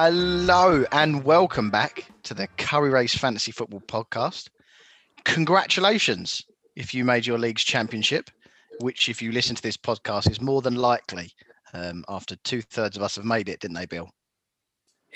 Hello and welcome back to the Curry Race Fantasy Football Podcast. Congratulations if you made your league's championship, which, if you listen to this podcast, is more than likely um, after two thirds of us have made it, didn't they, Bill?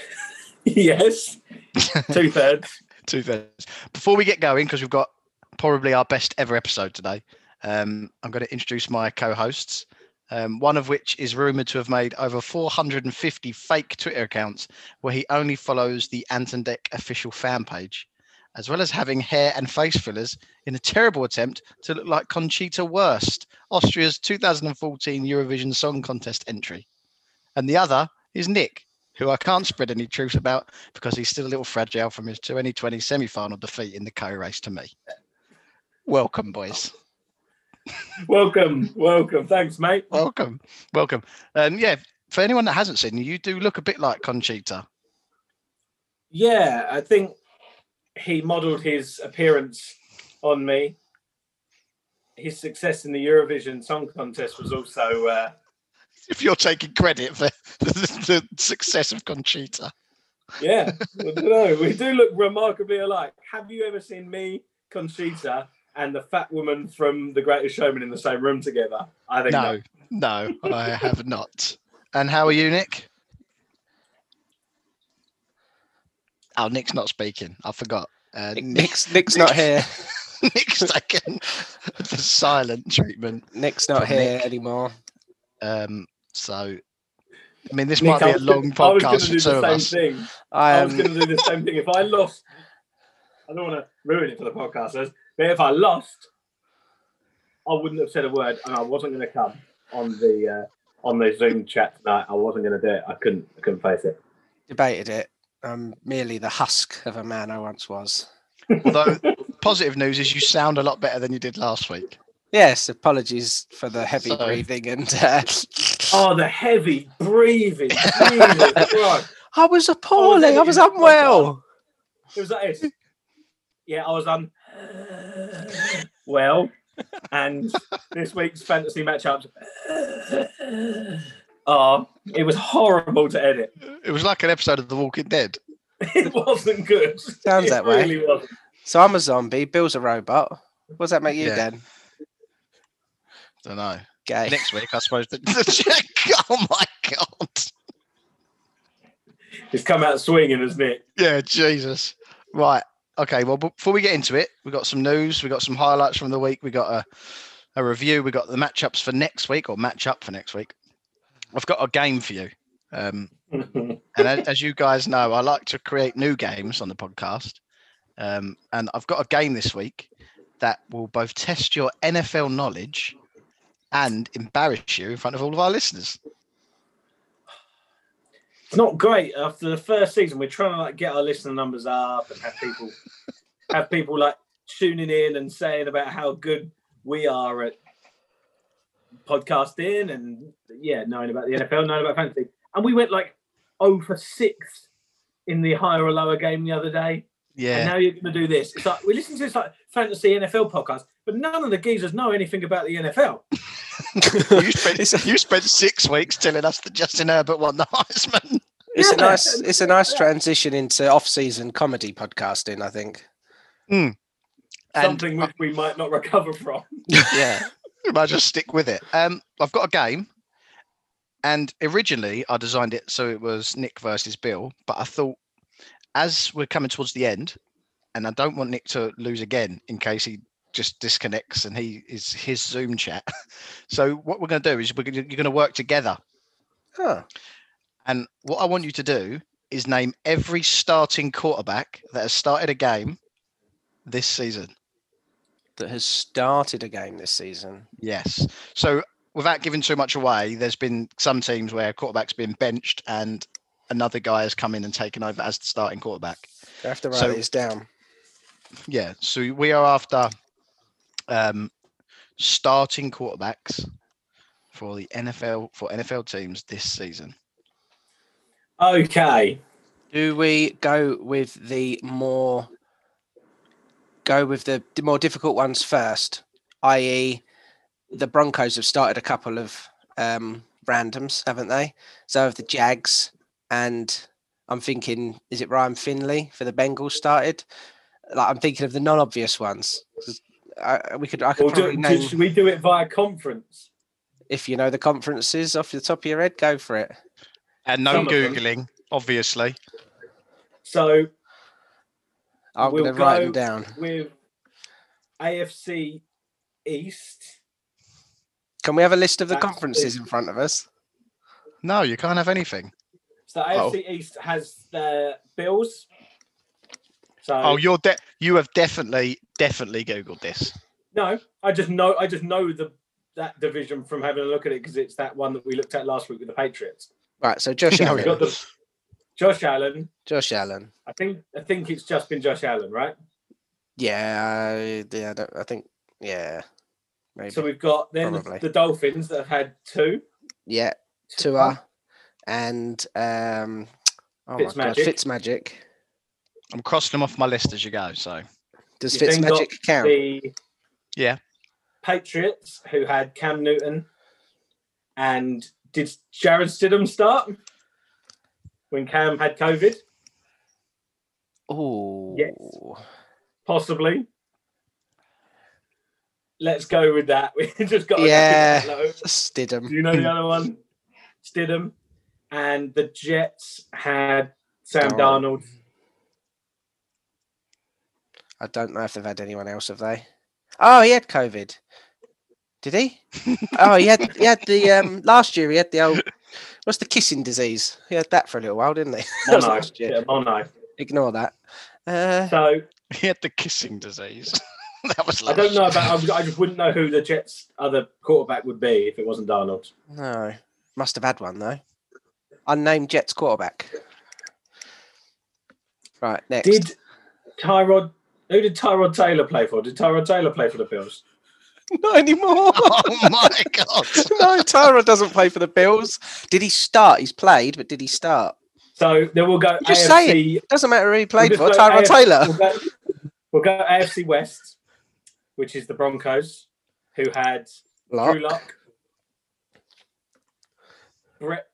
yes, two thirds. two thirds. Before we get going, because we've got probably our best ever episode today, um, I'm going to introduce my co hosts. Um, one of which is rumored to have made over 450 fake Twitter accounts where he only follows the Ant and Dec official fan page, as well as having hair and face fillers in a terrible attempt to look like Conchita Wurst, Austria's 2014 Eurovision Song Contest entry. And the other is Nick, who I can't spread any truth about because he's still a little fragile from his 2020 semi final defeat in the co race to me. Welcome, boys. Welcome, welcome. Thanks, mate. Welcome, welcome. Um, yeah, for anyone that hasn't seen you, you do look a bit like Conchita. Yeah, I think he modelled his appearance on me. His success in the Eurovision Song Contest was also. Uh, if you're taking credit for the, the success of Conchita. Yeah, I don't know. We do look remarkably alike. Have you ever seen me, Conchita, and the fat woman from The Greatest Showman in the same room together? I think no, no, no I have not. And how are you, Nick? Oh, Nick's not speaking. I forgot. Uh, Nick's Nick's not here. Nick's taken the silent treatment. Nick's not here Nick. anymore. Um, so, I mean, this Nick, might be a long podcast. I was going to do the same thing. I, I was going to do the same thing. If I lost, I don't want to ruin it for the podcasters, but if I lost, I wouldn't have said a word, and I wasn't going to come on the uh, on the Zoom chat tonight. I wasn't going to do it. I couldn't. I couldn't face it. Debated it. I'm merely the husk of a man I once was. Although positive news is you sound a lot better than you did last week. Yes, apologies for the heavy so, breathing and. Uh... Oh, the heavy breathing! I was appalling. I was unwell. It was like this. Yeah, I was on well, and this week's fantasy matchups. Oh, it was horrible to edit. It was like an episode of The Walking Dead. it wasn't good. Sounds it that really way. Wasn't. So I'm a zombie. Bill's a robot. What does that make you yeah. then? Don't know. Gay. Next week, I suppose. The, the oh my god! He's come out swinging, isn't it? Yeah, Jesus. Right. Okay. Well, before we get into it, we got some news. We got some highlights from the week. We got a a review. We got the matchups for next week, or match up for next week. I've got a game for you. Um, and as, as, you guys know, I like to create new games on the podcast. Um, and I've got a game this week that will both test your NFL knowledge and embarrass you in front of all of our listeners. It's not great after the first season. We're trying to like get our listener numbers up and have people have people like tuning in and saying about how good we are at podcasting and yeah, knowing about the NFL, knowing about fantasy. And we went like oh over six in the higher or lower game the other day. Yeah. And now you're going to do this. It's like we listen to this like fantasy NFL podcast, but none of the geezers know anything about the NFL. You, spent, you spent six weeks telling us that Justin Herbert won the Heisman. It's yeah. a nice, it's a nice transition into off-season comedy podcasting. I think. Mm. Something which we might not recover from. yeah, we might just stick with it. Um, I've got a game, and originally I designed it so it was Nick versus Bill, but I thought as we're coming towards the end, and I don't want Nick to lose again in case he just disconnects and he is his Zoom chat. so what we're going to do is we're gonna, you're going to work together. Huh. And what I want you to do is name every starting quarterback that has started a game this season. That has started a game this season. Yes. So without giving too much away, there's been some teams where quarterback's been benched and another guy has come in and taken over as the starting quarterback. I have to write so, these down. Yeah, so we are after um, starting quarterbacks for the NFL for NFL teams this season. Okay. Do we go with the more go with the, more difficult ones first, i.e., the Broncos have started a couple of um, randoms, haven't they? So have the Jags and I'm thinking, is it Ryan Finley for the Bengals started? Like I'm thinking of the non-obvious ones. 'Cause I, we could, I could Or do, probably do- name should we do it via conference? if you know the conferences off the top of your head. Go for it. And no Some googling, obviously. So I'm We'll going to write them down. with AFC East, Can we have a list of the That's conferences it. in front of us? No, you can't have anything. so the Oh. AFC East has the Bills. So Oh, you're de- you have definitely definitely googled this. no, I just know I just know the that division from having a look at it because it's that one that we looked at last week with the Patriots. Right. So Josh Allen. got the Josh Allen. Josh Allen. I think I think it's just been Josh Allen, right? Yeah. I, yeah. I, don't, I think. Yeah. Maybe. So we've got then Probably. the Dolphins that have had two. yeah. Tua and um. Oh my god, Fitzmagic. Fitzmagic. I'm crossing them off my list as you go. So Does You've Fitzmagic count? The yeah, Patriots who had Cam Newton and did Jarrett Stidham start when Cam had COVID? Oh. yes, Possibly. Let's go with that. We just got to Yeah. that low. Stidham. Do you know the other one? Stidham. And the Jets had Sam Oh. Darnold. I don't know if they've had anyone else, have they? Oh, he had COVID. Did he? oh, he had he had the um last year. He had the old what's the kissing disease? He had that for a little while, didn't he? That Mono. last year. Yeah, mono. Ignore that. Uh, So he had the kissing disease. that was. I don't last know year. about. I just wouldn't know who the Jets' other quarterback would be if it wasn't Darnold. no, must have had one though. Unnamed Jets quarterback. Right next. Did Tyrod? Who did Tyrod Taylor play for? Did Tyrod Taylor play for the Bills? not anymore. Oh my god! no, Tyra doesn't play for the Bills. Did he start? He's played, but did he start? So then we'll go Just AFC. say Doesn't matter who he played We'll for. just go Tyra AFC Taylor. We'll go, we'll go AFC West, which is the Broncos, who had Lock. Drew Lock. Brett.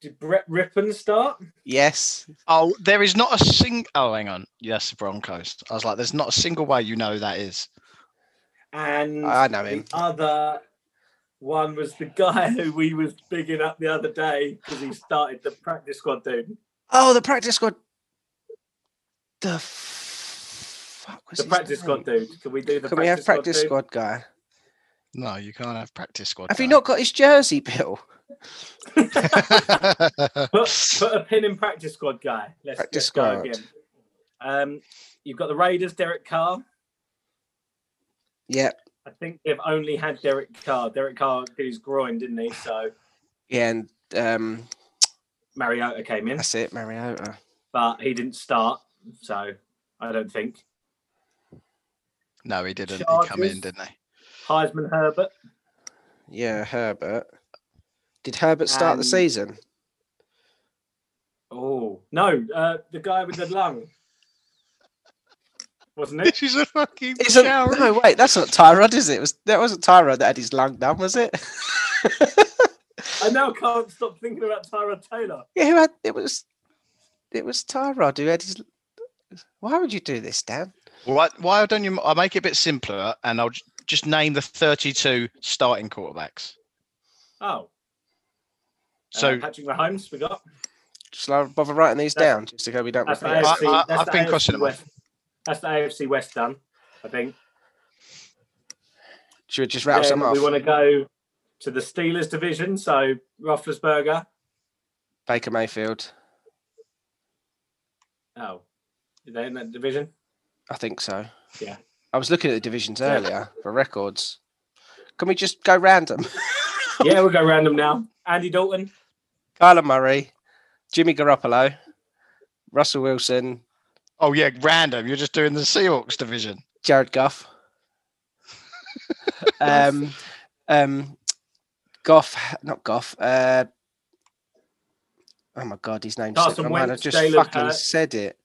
Did Brett Rypien start? Yes. Oh, there is not a single. Oh, hang on. Yes, the Broncos. I was like, there's not a single way you know who that is. And I know the other one was the guy who we was bigging up the other day because he started the practice squad dude. Oh, the practice squad. The f- fuck was The his practice squad dude. Can we do the Can we have practice dude? squad guy? No, you can't have practice squad. Have you guy. not got his jersey, Bill? Put, put a pin in practice squad guy. Let's, Practice let's go squad. again. Um, you've got the Raiders, Derek Carr. Yeah, I think they've only had Derek Carr. Derek Carr did his groin, didn't he? So yeah, and um, Mariota came in, that's it, Mariota. but he didn't start. So I don't think. no, he didn't. He come in, didn't he? Heisman Herbert. Yeah, Herbert. Did Herbert start the season? Oh no, uh, the guy with the lung, wasn't it? This is a fucking Isn't shower. no wait, that's not Tyrod, is it? it was that wasn't Tyrod that had his lung done, was it? I now can't stop thinking about Tyrod Taylor. yeah, who had it was it was Tyrod who had his. Why would you do this, Dan? Why, why don't you? I'll make it a bit simpler, and I'll just name the 32 starting quarterbacks. Oh, So uh, Patrick Mahomes, we got. Shall I bother writing these That's- down just to go we don't That's? I, I, that's I've been AFC crossing them off. West. That's the AFC West done, I think. Should we just rattle some Then off? we want to go to the Steelers division. So Roethlisberger. Baker Mayfield. Oh, are they in that division? I think so. Yeah. I was looking at the divisions Yeah. earlier for records. Can we just go random? yeah, we'll go random now. Andy Dalton. Kyler Murray, Jimmy Garoppolo, Russell Wilson, Oh yeah, random. You're just doing the Seahawks division. Jared Goff. um, um, Goff, not Goff. Uh, oh my God, his name's Carson slipped my mind. I just Jalen fucking Hurts. said it.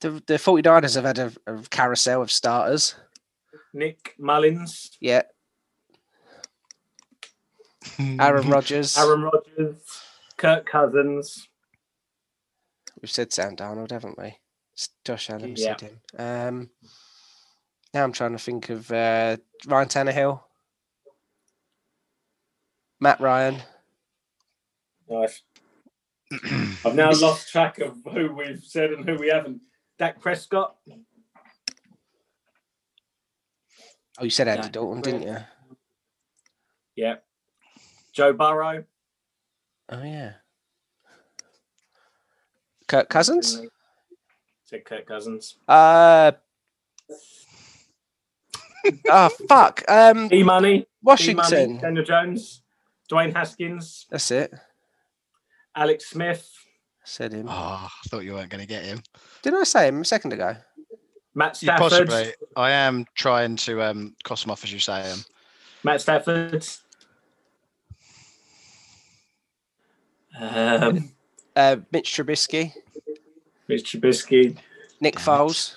The, the 49ers have had a, a carousel of starters. Nick Mullens. Yeah. Aaron Rodgers. Aaron Rodgers. Kirk Cousins. We've said Sam Darnold, haven't we? Josh Allen Yeah. said him. Um, now I'm trying to think of uh, Ryan Tannehill, Matt Ryan. Nice. I've now lost track of who we've said and who we haven't. Dak Prescott. Oh, you said Andy Yeah. Dalton, didn't you? Yeah. Joe Burrow. Oh yeah. Kirk Cousins. Said Kirk Cousins. Uh. oh fuck. Um, E Money. Washington. Daniel Jones. Dwayne Haskins. That's it. Alex Smith. Said him. Oh, I thought you weren't going to get him. Didn't I say him a second ago? Matt You Stafford. possibly. I am trying to um, cross them off as you say them. Matt Stafford. Um, Uh, Mitch Trubisky, Mitch Trubisky. Nick Damn it. Foles.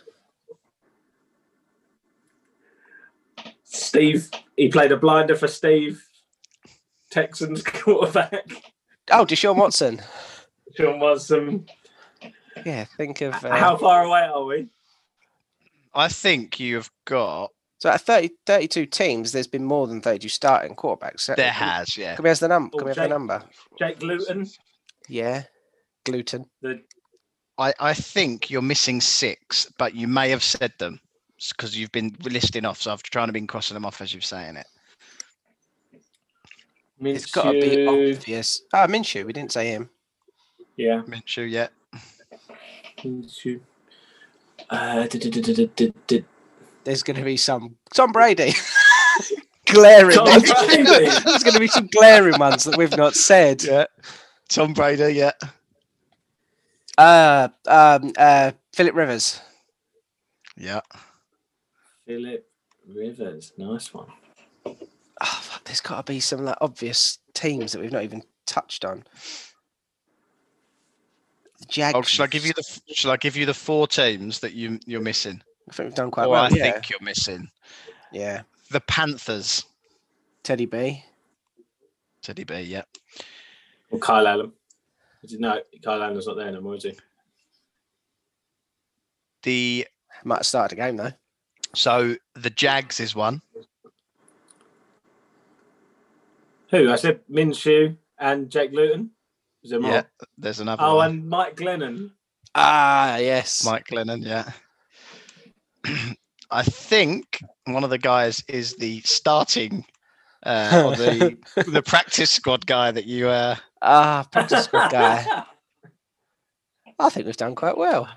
Steve. He played a blinder for Steve. Texans quarterback. Oh, Deshaun Watson. Sean Watson. Yeah, think of. Uh, How far away are we? I think you've got. So at 30, 32 teams, there's been more than 32 starting quarterbacks. So There can- has, yeah. Can we have the number? Oh, Can we have Jake- the number? Jake Luton. Yeah. Gluten. The I, I think you're missing six, but you may have said them because you've been listing off. So I've trying to been crossing them off as you're saying it. It's got to be Minshew. obvious. Ah, Minshew. We didn't say him. Yeah. Minshew, yeah. Minshew. Uh, d- d- d- d- d- d- There's going to be some Tom Brady. glaring. Tom ones. Brady. There's going to be some glaring ones that we've not said. Yeah. Tom Brady, yeah. Uh, um, uh, Philip Rivers. Yeah. Philip Rivers. Nice one. Oh, fuck, there's got to be some like obvious teams that we've not even touched on. The Jags. Oh, shall I give you the f- shall I give you the four teams that you you're missing? I think we've done quite or well. I yeah. think you're missing. yeah. The Panthers. Teddy B. Teddy B, yeah. Or Kyle Allen. Did you know Kyle Allen's not there anymore, is he? The Might have started a game though. so the Jags is one. Who? I said Minshew and Jake Luton. Is there more? Yeah. There's another Oh, one. and Mike Glennon. Ah, yes. Mike Glennon, yeah. I think one of the guys is the starting uh, or the the practice squad guy that you uh Ah, practice squad guy. I think we've done quite well.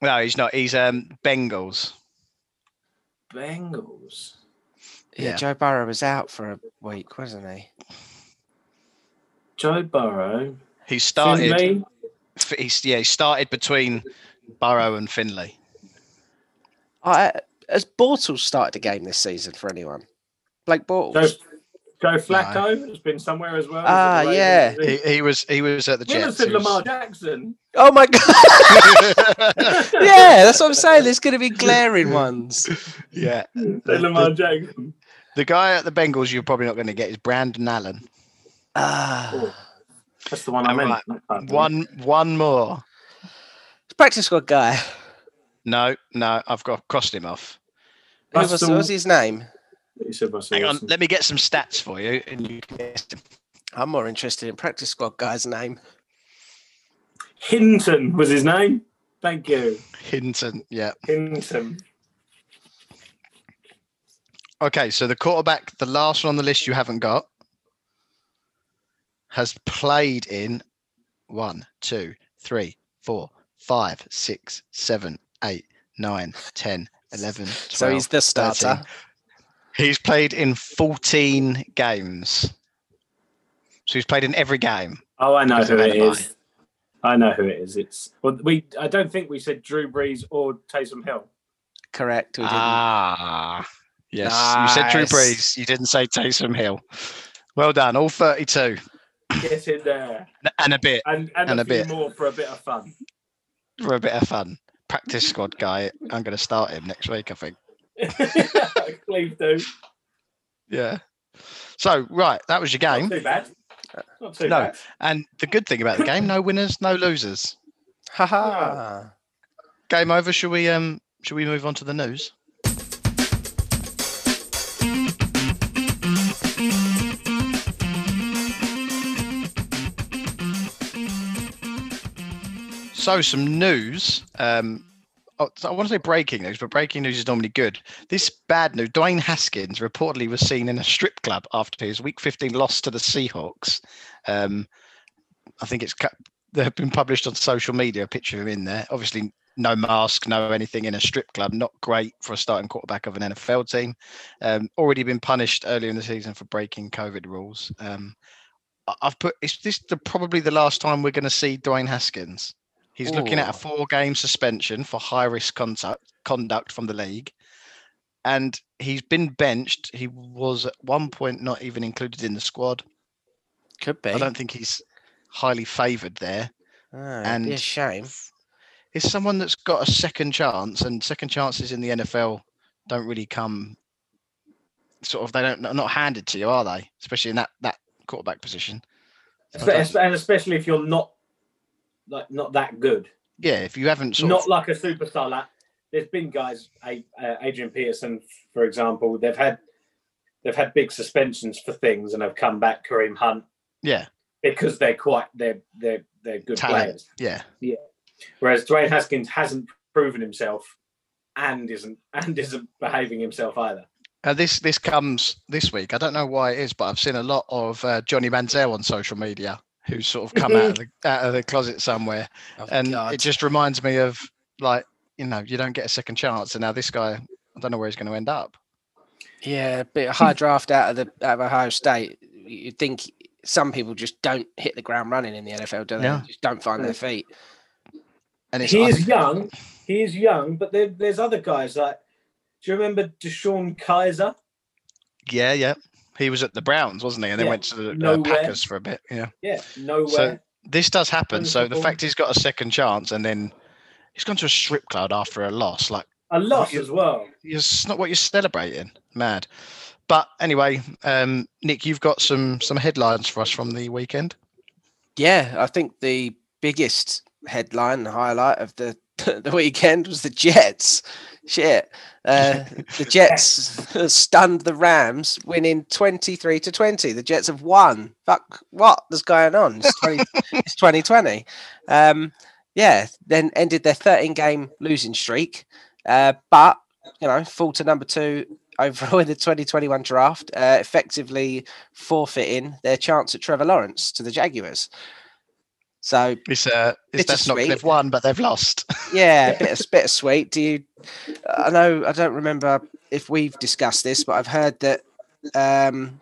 no he's not he's um Bengals. Bengals. Yeah, Yeah. Joe Burrow was out for a week, wasn't he? Joe Burrow. He started Finley. f- he's yeah, he started between Burrow and Finley. Uh, has Bortles started a game this season for anyone? Blake Joe, Bortles. Joe Flacco has been somewhere as well. Ah, Is yeah. He, he was he was at the he? Jets. said he was- Lamar Jackson. Oh my god! yeah, that's what I'm saying. There's going to be glaring ones. yeah. Said Lamar Jackson. The guy at the Bengals you're probably not going to get is Brandon Allen. Ah, That's the one I meant. right. One one more. practice squad guy. No, no, I've got crossed him off. Who was, what was his name? You said Russell Hang on, let me get some stats for you, and you can guess him. I'm more interested in practice squad guy's name. Hinton was his name. Thank you. Hinton. Yeah. Hinton. Okay, so the quarterback, the last one on the list you haven't got, has played in one, two, three, four, five, six, seven, eight, nine, ten, eleven, twelve. So he's the starter. 13. He's played in 14 games. So he's played in every game. Oh, I know who of it Alibi. is. I know who it is. It's well, we. I don't think we said Drew Brees or Taysom Hill. Correct. We didn't. Ah, yes. You said Drew Brees. You didn't say Taysom Hill. Well done. All 32 Get in there, and a bit and and, And a, a few bit. more for a bit of fun. for a bit of fun. Practice squad guy. I'm going to start him next week, I think. Please do. Yeah. So, right, that was your game. Not too bad. Not too No. bad. And the good thing about the game, no winners, no losers. Ha Haha. Game over. Shall we um? Shall we move on to the news? So some news. Um, oh, I want to say breaking news, but breaking news is normally good. This bad news: Dwayne Haskins reportedly was seen in a strip club after his Week 15 loss to the Seahawks. Um, I think it's cut, they've been published on social media. A picture of him in there. Obviously, no mask, no anything in a strip club. Not great for a starting quarterback of an NFL team. Um, already been punished earlier in the season for breaking COVID rules. Um, I've put is this the, probably the last time we're going to see Dwayne Haskins? He's looking at a four-game suspension for high-risk conduct conduct from the league, and he's been benched. He was at one point not even included in the squad. Could be. I don't think he's highly favoured there. Oh, and be a shame. Is someone that's got a second chance, and second chances in the NFL don't really come. Sort of, they don't not handed to you, are they? Especially in that that quarterback position. So I Espe- don't- and especially if you're not like not that good, yeah, if you haven't sort not of, like a superstar. Like there's been guys, uh, Adrian Peterson, for example, they've had they've had big suspensions for things and have come back. Kareem Hunt yeah, because they're quite they're they're they're good talent, players. Yeah. Yeah, Whereas Dwayne Haskins hasn't proven himself and isn't and isn't behaving himself either. Uh, this this comes this week. I don't know why it is, but I've seen a lot of uh, Johnny Manziel on social media, who's sort of come out of the out of the closet somewhere, Oh, and God. it just reminds me of like you know you don't get a second chance, and now this guy, I don't know where he's going to end up. Yeah, a bit of high draft out of the out of Ohio State. You'd think some people just don't hit the ground running in the NFL, do they? Yeah. Just don't find their feet. And it's He is think- young. He is young, but there, there's other guys like. Do you remember DeShone Kizer? Yeah, yeah. He was at the Browns, wasn't he? And then Yeah, went to the uh. Packers for a bit. Yeah. Yeah, nowhere. So This does happen. So the fact he's got a second chance and then he's gone to a strip club after a loss, like a loss as well. it's not what you're celebrating. Mad. But anyway, um, Nick, you've got some some headlines for us from the weekend. Yeah, I think the biggest headline, the highlight of the the weekend was the Jets. Shit, uh, the Jets stunned the Rams, winning twenty three to twenty. The Jets have won. Fuck, what is going on? It's twenty. it's twenty twenty. Um, yeah, then ended their thirteen game losing streak, uh, but you know, fall to number two overall in the 2021 draft, uh, effectively forfeiting their chance at Trevor Lawrence to the Jaguars. So It's uh, it's, that's not Bittersweet. they've won, but they've lost. yeah, bit of bit of sweet. Do you? I know I don't remember if we've discussed this, but I've heard that um,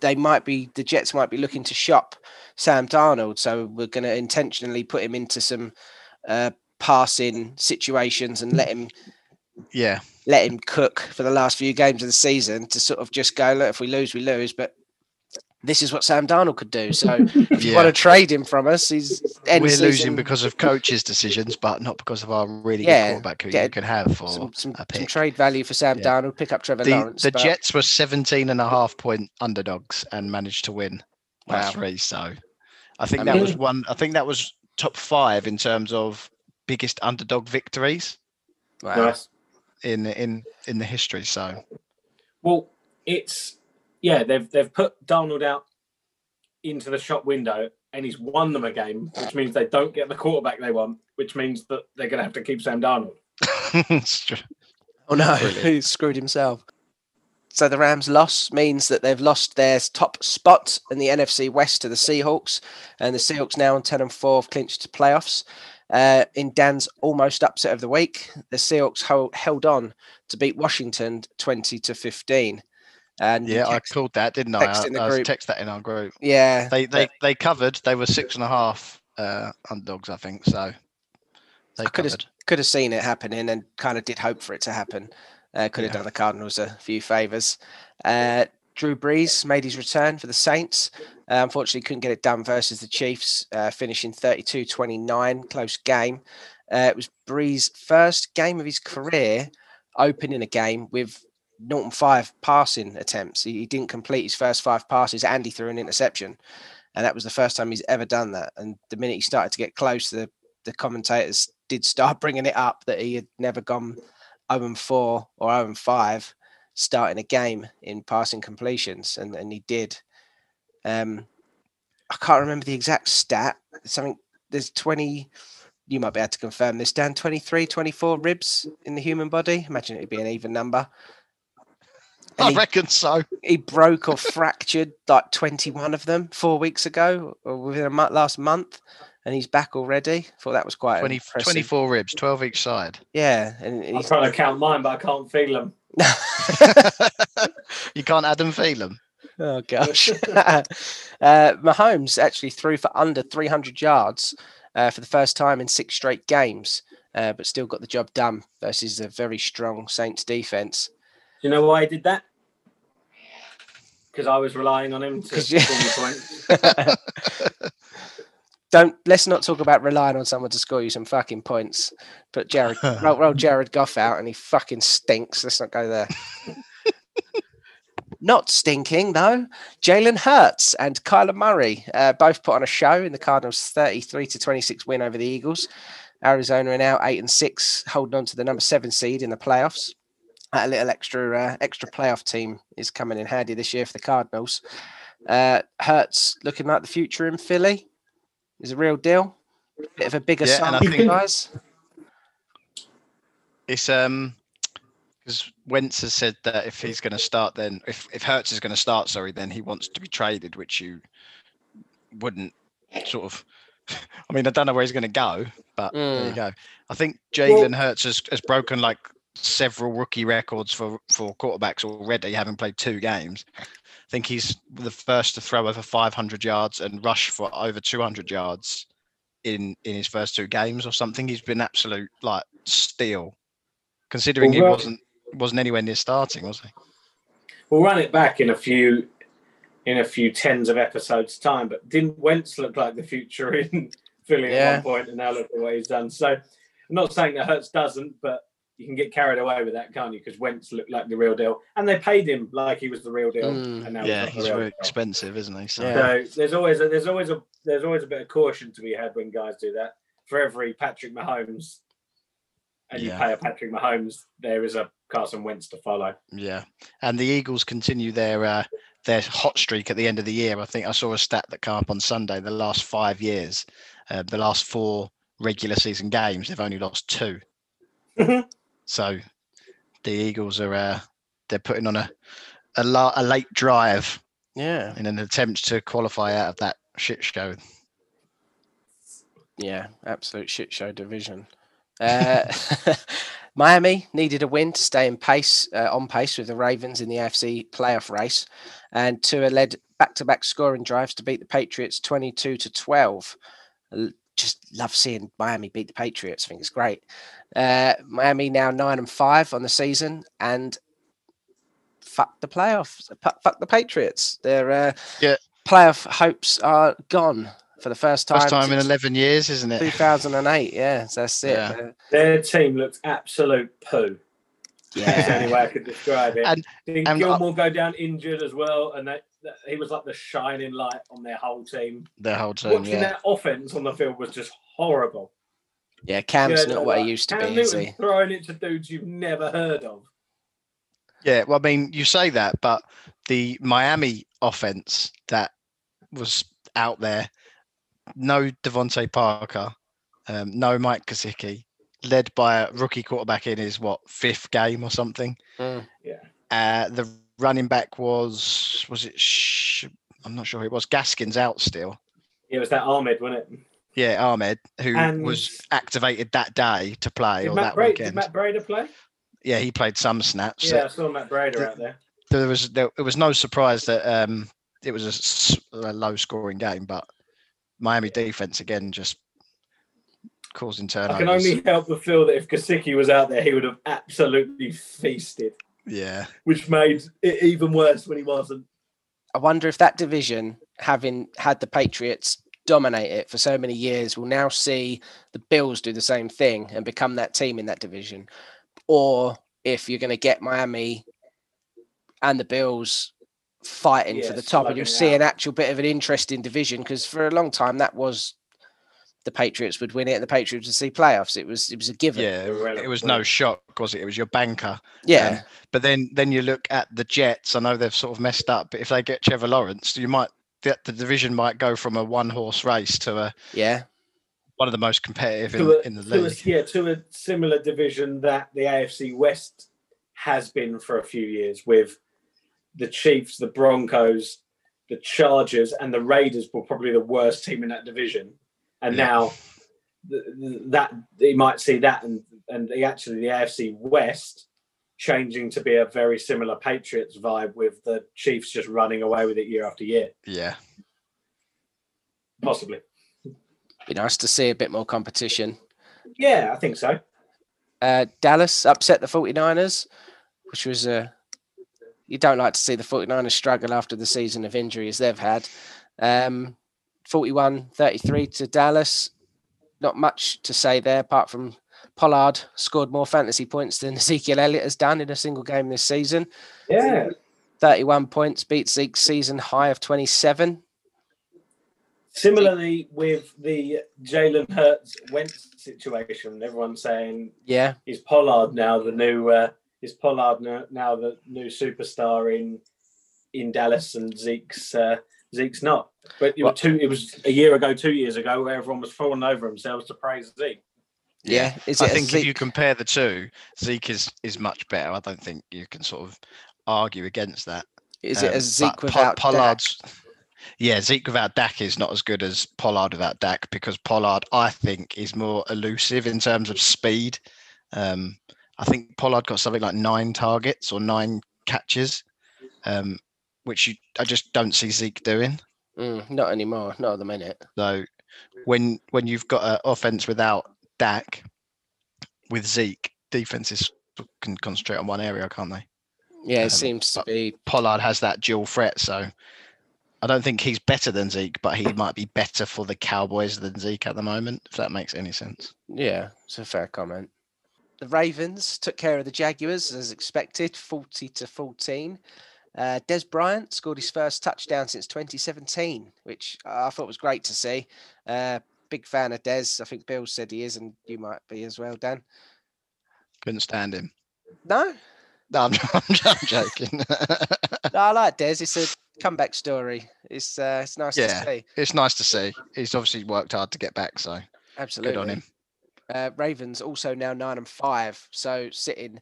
they might be the Jets might be looking to shop Sam Darnold, so we're going to intentionally put him into some uh, passing situations and let him yeah, let him cook for the last few games of the season to sort of just go, look, if we lose, we lose. But this is what Sam Darnold could do. So if you Yeah. want to trade him from us, he's end we're season, losing because of coaches' decisions, but not because of our really Yeah, good quarterback who get you can have for some, some, a some trade value for Sam Yeah. Darnold, pick up Trevor the, Lawrence. the but- Jets were 17 and a half point underdogs and managed to win by Wow. three. So I think I that was one. I think that was top five in terms of biggest underdog victories wow. Nice. in in in the history. So Well, it's yeah, they've they've put Darnold out into the shop window and he's won them a game, which means they don't get the quarterback they want, which means that they're gonna have to keep Sam Darnold. Oh no, Brilliant. he screwed himself. So the Rams' loss means that they've lost their top spot in the NFC West to the Seahawks, and the Seahawks now on ten and four have clinched playoffs. Uh, in Dan's almost upset of the week, the Seahawks held, held on to beat Washington twenty to fifteen. And yeah, I called that, didn't I? text I, I text that in our group. yeah, They they but they covered. They were six and a half uh, underdogs, I think. So they I could have could have seen it happening and kind of did hope for it to happen. Uh, could have Yeah. done the Cardinals a few favors. Uh, Drew Brees made his return for the Saints. Uh, unfortunately, couldn't get it done versus the Chiefs, uh, finishing 32 29, close game. Uh, it was Brees' first game of his career opening a game with Norton five passing attempts. He, he didn't complete his first five passes. Andy threw an interception, and that was the first time he's ever done that. And the minute he started to get close, the the commentators did start bringing it up that he had never gone 0 and 4 or 0 and 5 starting a game in passing completions, and, and he did. Um, I can't remember the exact stat. Something there's 20. You might be able to confirm this, Dan. 23, 24 ribs in the human body. Imagine it'd be an even number. And I he- reckon so. he broke or fractured like 21 of them four weeks ago or within a month, last month and he's back already thought that was quite 20, impressive. 24 ribs, 12 each side. yeah and I'm he's trying to count mine, but I can't feel them. you can't add and feel them. oh gosh uh, mahomes actually threw for under 300 yards uh, for the first time in six straight games uh, but still got the job done versus a very strong saints defense Do you know why I did that? Because I was relying on him to 'Cause you- score me points. don't let's not talk about relying on someone to score you some fucking points. Put Jared roll, roll Jared Goff out and he fucking stinks. Let's not go there. not stinking though. Jalen Hurts and Kyler Murray uh, both put on a show in the Cardinals' 33 to 26 win over the Eagles. Arizona are now eight and six, holding on to the number seven seed in the playoffs. A little extra uh, extra playoff team is coming in handy this year for the Cardinals. Uh, Hurts looking like the future in Philly is a real deal. Bit of a bigger Yeah, sample think- size. It's um because Wentz has said that if he's going to start, then if if Hurts is going to start, sorry, then he wants to be traded, which you wouldn't sort of. I mean, I don't know where he's going to go, but there you Mm. go. I think Jalen Hurts has, has broken like several rookie records for for quarterbacks already, having played two games. I think he's the first to throw over 500 yards and rush for over 200 yards in in his first two games or something. He's been absolute like steel, considering Well, he well- wasn't wasn't anywhere near starting, was he? We'll run it back in a few in a few tens of episodes time. But didn't Wentz look like the future in Philly Yeah. at one point, and now look at what he's done. So I'm not saying that Hurts doesn't, but you can get carried away with that, can't you? Because Wentz looked like the real deal, and they paid him like he was the real deal. Mm. and now Yeah, he's he's not very deal. expensive, isn't he? So Yeah. So there's always a, there's always a there's always a bit of caution to be had when guys do that. For every Patrick Mahomes, and Yeah. you pay a Patrick Mahomes, there is a Carson Wentz to follow. Yeah, and the Eagles continue their uh, their hot streak at the end of the year. I think I saw a stat that came up on Sunday. The last five years, uh, the last four regular season games, they've only lost two. So the Eagles are uh, they're putting on a a, la- a late drive, yeah, in an attempt to qualify out of that shit show. Yeah, absolute shit show division. Uh, Miami needed a win to stay in pace, uh, on pace with the Ravens in the AFC playoff race, and Tua led back-to-back scoring drives to beat the Patriots 22 to 12. Just love seeing Miami beat the Patriots. I think it's great. Uh, Miami now nine and five on the season, and fuck the playoffs. Fuck the Patriots. Their uh, Yeah. playoff hopes are gone for the first time. First time in eleven years, isn't it? 2008. Yeah, so that's it. Yeah. Uh, Their team looks absolute poo. Is the yeah. only way I could describe it. And- Did and I- Gilmore go down injured as well? And that, that- he was like the shining light on their whole team. Their whole time, Watching yeah. that offense on the field was just horrible. yeah, Cam's Yeah, not what he used to Cam be, is Newton he? Throwing it to dudes you've never heard of. Yeah, well, I mean, you say that, but the Miami offense that was out there, no DeVante Parker, um, no Mike Gesicki, led by a rookie quarterback in his what fifth game or something. Mm. Uh, the running back was was it? Sh- I'm not sure who it was. Gaskins out still. It was that Ahmed, wasn't it? Yeah, Ahmed, who And- was activated that day to play or Matt, that Bra- did. Matt Breida play? Yeah, he played some snaps. Yeah, I saw Matt Breida out there. there was there it was no surprise that um it was a low scoring game, but Miami defense again just causing turnovers. I can only help but feel that if Gesicki was out there, he would have absolutely feasted, yeah, which made it even worse when he wasn't. I wonder if that division, having had the Patriots dominate it for so many years, will now see the Bills do the same thing and become that team in that division, or if you're going to get Miami and the Bills fighting for the top, and you'll see out. an actual bit of an interesting division because for a long time that was the Patriots would win it and the Patriots would see playoffs. It was it was a given. Yeah, it was no shock, was it? It was your banker. Yeah. Um, But then then you look at the Jets. I know they've sort of messed up, but if they get Trevor Lawrence, you might the, the division might go from a one horse race to a yeah. one of the most competitive to a, in, in the to a- league. yeah, to a similar division that the AFC West has been for a few years, with the Chiefs, the Broncos, the Chargers, and the Raiders were probably the worst team in that division. And Yeah. now th- th- that you might see that, and and the, actually the AFC West changing to be a very similar Patriots vibe, with the Chiefs just running away with it year after year, Yeah, possibly. Be nice to see a bit more competition. Yeah, I think so. Uh, Dallas upset the 49ers, which was a. You don't like to see the 49ers struggle after the season of injuries they've had. Um, 41 33 to Dallas. Not much to say there apart from Pollard scored more fantasy points than Ezekiel Elliott has done in a single game this season. Yeah, 31 points beats Zeke's season high of 27. Similarly, with the Jalen Hurts Wentz situation, everyone's saying Yeah, is Pollard now the new uh, is Pollard now, now the new superstar in in Dallas and Zeke's uh, Zeke's not. But it was, Well- two, it was a year ago, two years ago, where everyone was falling over themselves to praise Zeke. yeah. Is I it a think if you compare the two, Zeke is is much better. I don't think you can sort of argue against that. is it Um, a but Zeke Po- without Dak? Yeah, Zeke without Dak is not as good as Pollard without Dak because Pollard, I think, is more elusive in terms of speed. Um, I think Pollard got something like nine targets or nine catches, um, which you, I just don't see Zeke doing. Mm, not anymore. Not at the minute. So when when you've got an offense without Dak, with Zeke, defenses can concentrate on one area, can't they? Yeah, it Um, seems to be. Pollard has that dual threat, so I don't think he's better than Zeke, but he might be better for the Cowboys than Zeke at the moment, if that makes any sense. Yeah, it's a fair comment. The Ravens took care of the Jaguars as expected, 40 to 14. Uh, Dez Bryant scored his first touchdown since 2017, which I thought was great to see. Uh, big fan of Dez. I think Bill said he is, and you might be as well, Dan. Couldn't stand him. No, No, I'm, I'm, I'm joking. no, I like Dez. It's a comeback story. It's uh, it's nice Yeah. to see. it's nice to see. He's obviously worked hard to get back, so Absolutely. good on him. Uh, Ravens also now nine and five, so sitting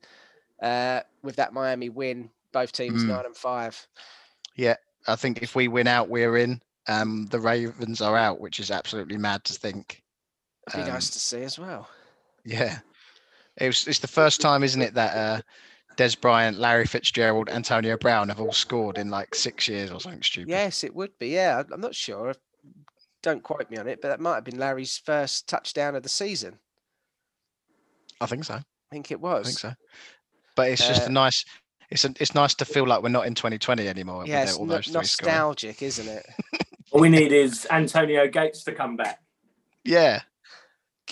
uh, with that Miami win, both teams Mm. nine and five. Yeah, I think if we win out, we're in. Um, the Ravens are out, which is absolutely mad to think. It'd be Um, nice to see as well. Yeah, it was. It's the first time, isn't it, that uh, Dez Bryant, Larry Fitzgerald, Antonio Brown have all scored in like six years or something stupid. Yes, it would be. Yeah, I'm not sure. Don't quote me on it, but that might have been Larry's first touchdown of the season. I think so. I think it was. I think so. But it's just Uh, a nice. It's a, it's nice to feel like we're not in 2020 anymore. Yeah, it's all no- those three scoring. nostalgic, isn't it? All we need is Antonio Gates to come back. Yeah,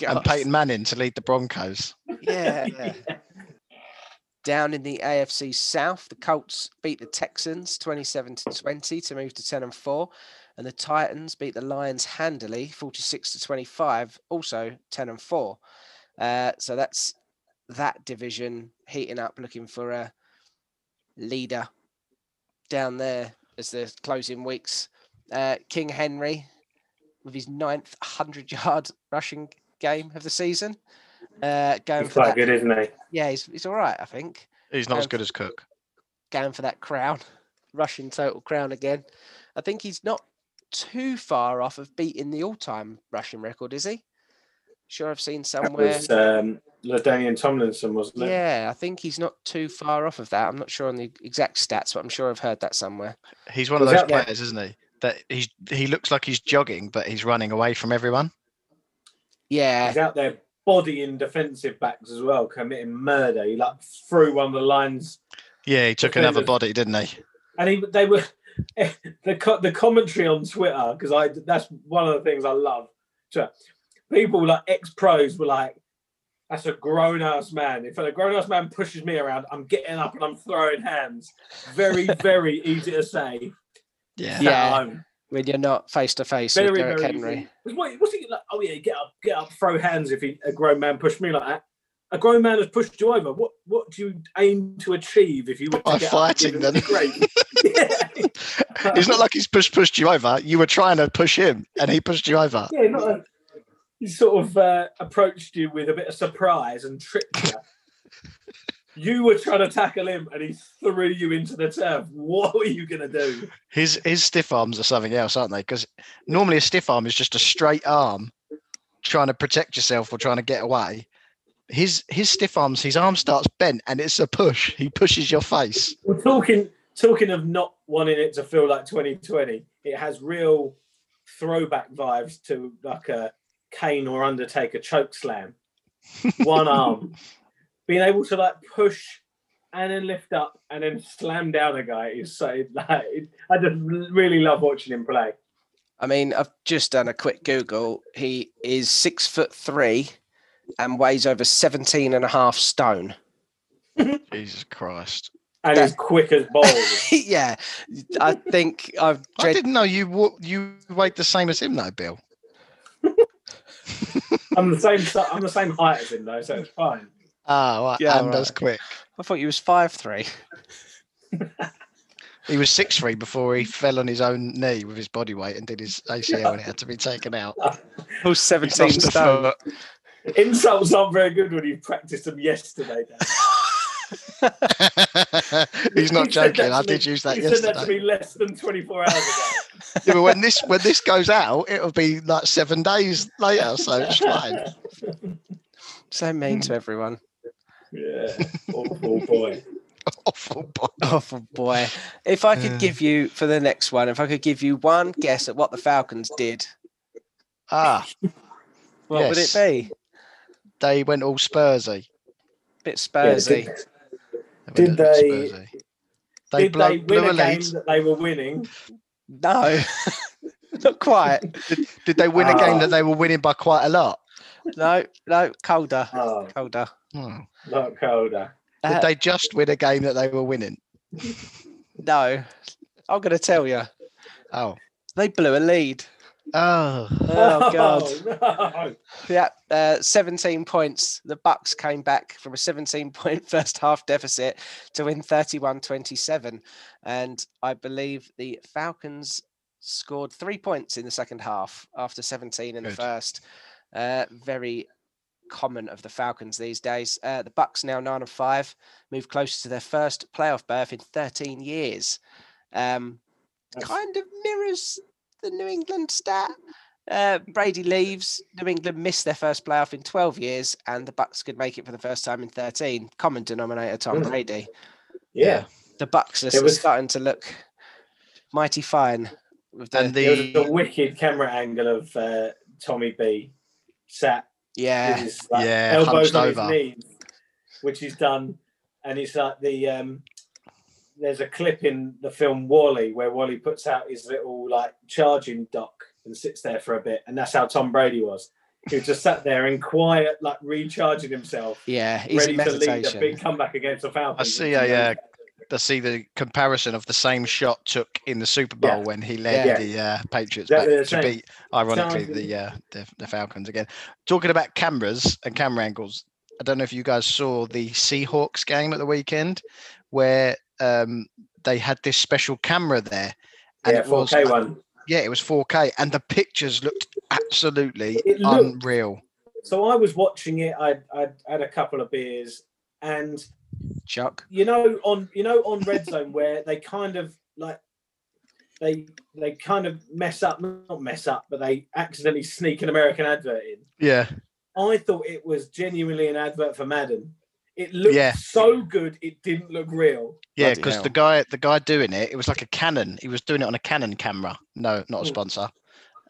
and Peyton Manning to lead the Broncos. Yeah. Down in the AFC South, the Colts beat the Texans 27 to 20 to move to 10 and 4, and the Titans beat the Lions handily 46 to 25, also 10 and 4. Uh, so that's that division heating up, looking for a leader down there as the closing weeks. Uh, King Henry with his ninth 100 yard rushing game of the season. Uh, going He's for quite that good, isn't he? yeah, he's, he's all right, I think. He's not as Um, good as Cook. Going for that crown, rushing total crown again. I think he's not too far off of beating the all-time rushing record, is he? Sure, I've seen That somewhere. was um, Ladainian Tomlinson, wasn't it? Yeah, I think he's not too far off of that. I'm not sure on the exact stats, but I'm sure I've heard that somewhere. He's one of those out there- players, isn't he? That he's he looks like he's jogging, but he's running away from everyone. Yeah, He's out there bodying defensive backs as well, committing murder. He like threw one of the lines, Yeah, he took another body, didn't he? and he they were the co- the commentary on Twitter because I that's one of the things I love. So people like ex pros were like, "That's a grown ass man. If a grown ass man pushes me around, I'm getting up and I'm throwing hands." Very very easy to say. Yeah. Yeah. when you're not face to face with Very, Derek very Henry. easy. What, what's he like? Oh yeah, get up, get up, throw hands. If he, a grown man pushed me like that, a grown man has pushed you over. What what do you aim to achieve if you were to By get fighting up and give them. great? It's not like he's pushed pushed you over. You were trying to push him, and he pushed you over. Yeah, not a, he sort of uh, approached you with a bit of surprise and tricked you. you were trying to tackle him, and he threw you into the turf. What were you gonna do? His his stiff arms are something else, aren't they? Because normally a stiff arm is just a straight arm trying to protect yourself or trying to get away. His his stiff arms, his arm starts bent, and it's a push. He pushes your face. We're talking talking of not wanting it to feel like 2020. It has real throwback vibes to like a Kane or Undertaker choke slam. One arm, being able to like push and then lift up and then slam down a guy is so like I just really love watching him play. I mean, I've just done a quick Google. He is six foot three and weighs over 17 and a half stone. Jesus Christ! And That- he's quick as balls. yeah, I think I've I didn't know you wa- you weighed the same as him, though, Bill. I'm the same. I'm the same height as him though, so it's fine. Ah, right. Yeah, and as quick. I thought you was five three. He was six three before he fell on his own knee with his body weight and did his ACL, and it had to be taken out. Who's 17 lost a stone? Insults aren't very good when you practiced them yesterday. Dan. He's not He joking. to I me- did use that he said that to yesterday. me less than 24 hours ago. Yeah, but when this when this goes out, it'll be like seven days later, so it's fine. So mean to everyone. Yeah, awful boy. Awful boy. Awful boy. If I could Uh. give you for the next one, if I could give you one guess at what the Falcons did, Ah, what would it be? they went all Spursy. Bit Spursy. did, They Did went a bit they- They did blow, they blew win a a game that they were winning? No, not quite. Did, did they win a game that they were winning by quite a lot? No, no, colder, Oh, colder. Hmm. not colder. Did Uh, they just win a game that they were winning? no, I'm going to tell you. Oh. They blew a lead. Oh. Oh God! no. Yeah, uh, 17 points. The Bucks came back from a 17 point first half deficit to win 31 27. And I believe the Falcons scored three points in the second half after 17 in the first. Uh, very common of the Falcons these days. Uh, the Bucks now nine and five, move closer to their first playoff berth in 13 years. Um, kind of mirrors the New England stat. Uh, Brady leaves. New England missed their first playoff in 12 years, and the Bucks could make it for the first time in 13. Common denominator: Tom Mm. Brady. Yeah, The Bucks are was- starting to look mighty fine with the, And there was the a wicked camera angle of uh, Tommy B sat yeah, his like, Yeah, elbows on his over. knees, which he's done, and it's like the um, there's a clip in the film WALL-E where WALL-E puts out his little like charging dock and sits there for a bit, and that's how Tom Brady was. He was just sat there in quiet, like recharging himself, yeah. He's ready in to lead a meditation. big comeback against the Falcons. I see a, uh, to see the comparison of the same shot took in the Super Bowl Yeah. when he led Yeah. the uh, Patriots Exactly back the to same. beat, ironically, Sounds- the, uh, the the Falcons again. Talking about cameras and camera angles, I don't know if you guys saw the Seahawks game at the weekend where um, they had this special camera there, and yeah, it was 4K one. yeah, it was 4K, and the pictures looked absolutely looked- unreal. So I was watching it. I I had a couple of beers, and Chuck. you know on you know on red zone where they kind of like they they kind of mess up not mess up but they accidentally sneak an american advert in Yeah, i thought it was genuinely an advert for madden it looked Yeah. so good it didn't look real yeah, because the guy the guy doing it, it was like a Canon. He was doing it on a Canon camera. No, not a Mm. sponsor.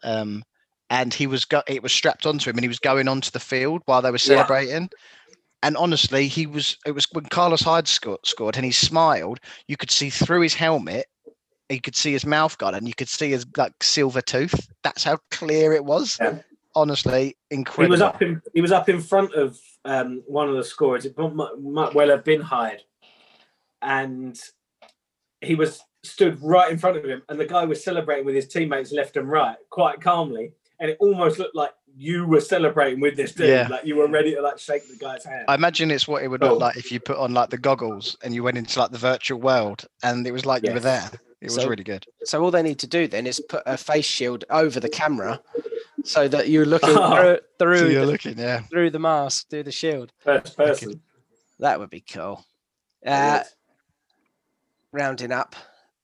Um, and he was go- it was strapped onto him, and he was going onto the field while they were Yeah. celebrating. And honestly, he was. It was when Carlos Hyde scored, scored, and he smiled. You could see through his helmet. You could see his mouth guard, and you could see his like silver tooth. That's how clear it was. Yeah. Honestly, he was up in he was up in front of um, one of the scorers it might, might well have been hyde and he was stood right in front of him, and the guy was celebrating with his teammates left and right, quite calmly, and it almost looked like you were celebrating with this dude, Yeah. like you were ready to like shake the guy's hand. I imagine it's what it would Oh. look like if you put on like the goggles and you went into like the virtual world and it was like you were there. It was So- really good. So all they need to do then is put a face shield over the camera, so that you're looking Oh. through So you're the, looking, yeah. through the mask, through the shield. First person. That would be cool. Uh, rounding up,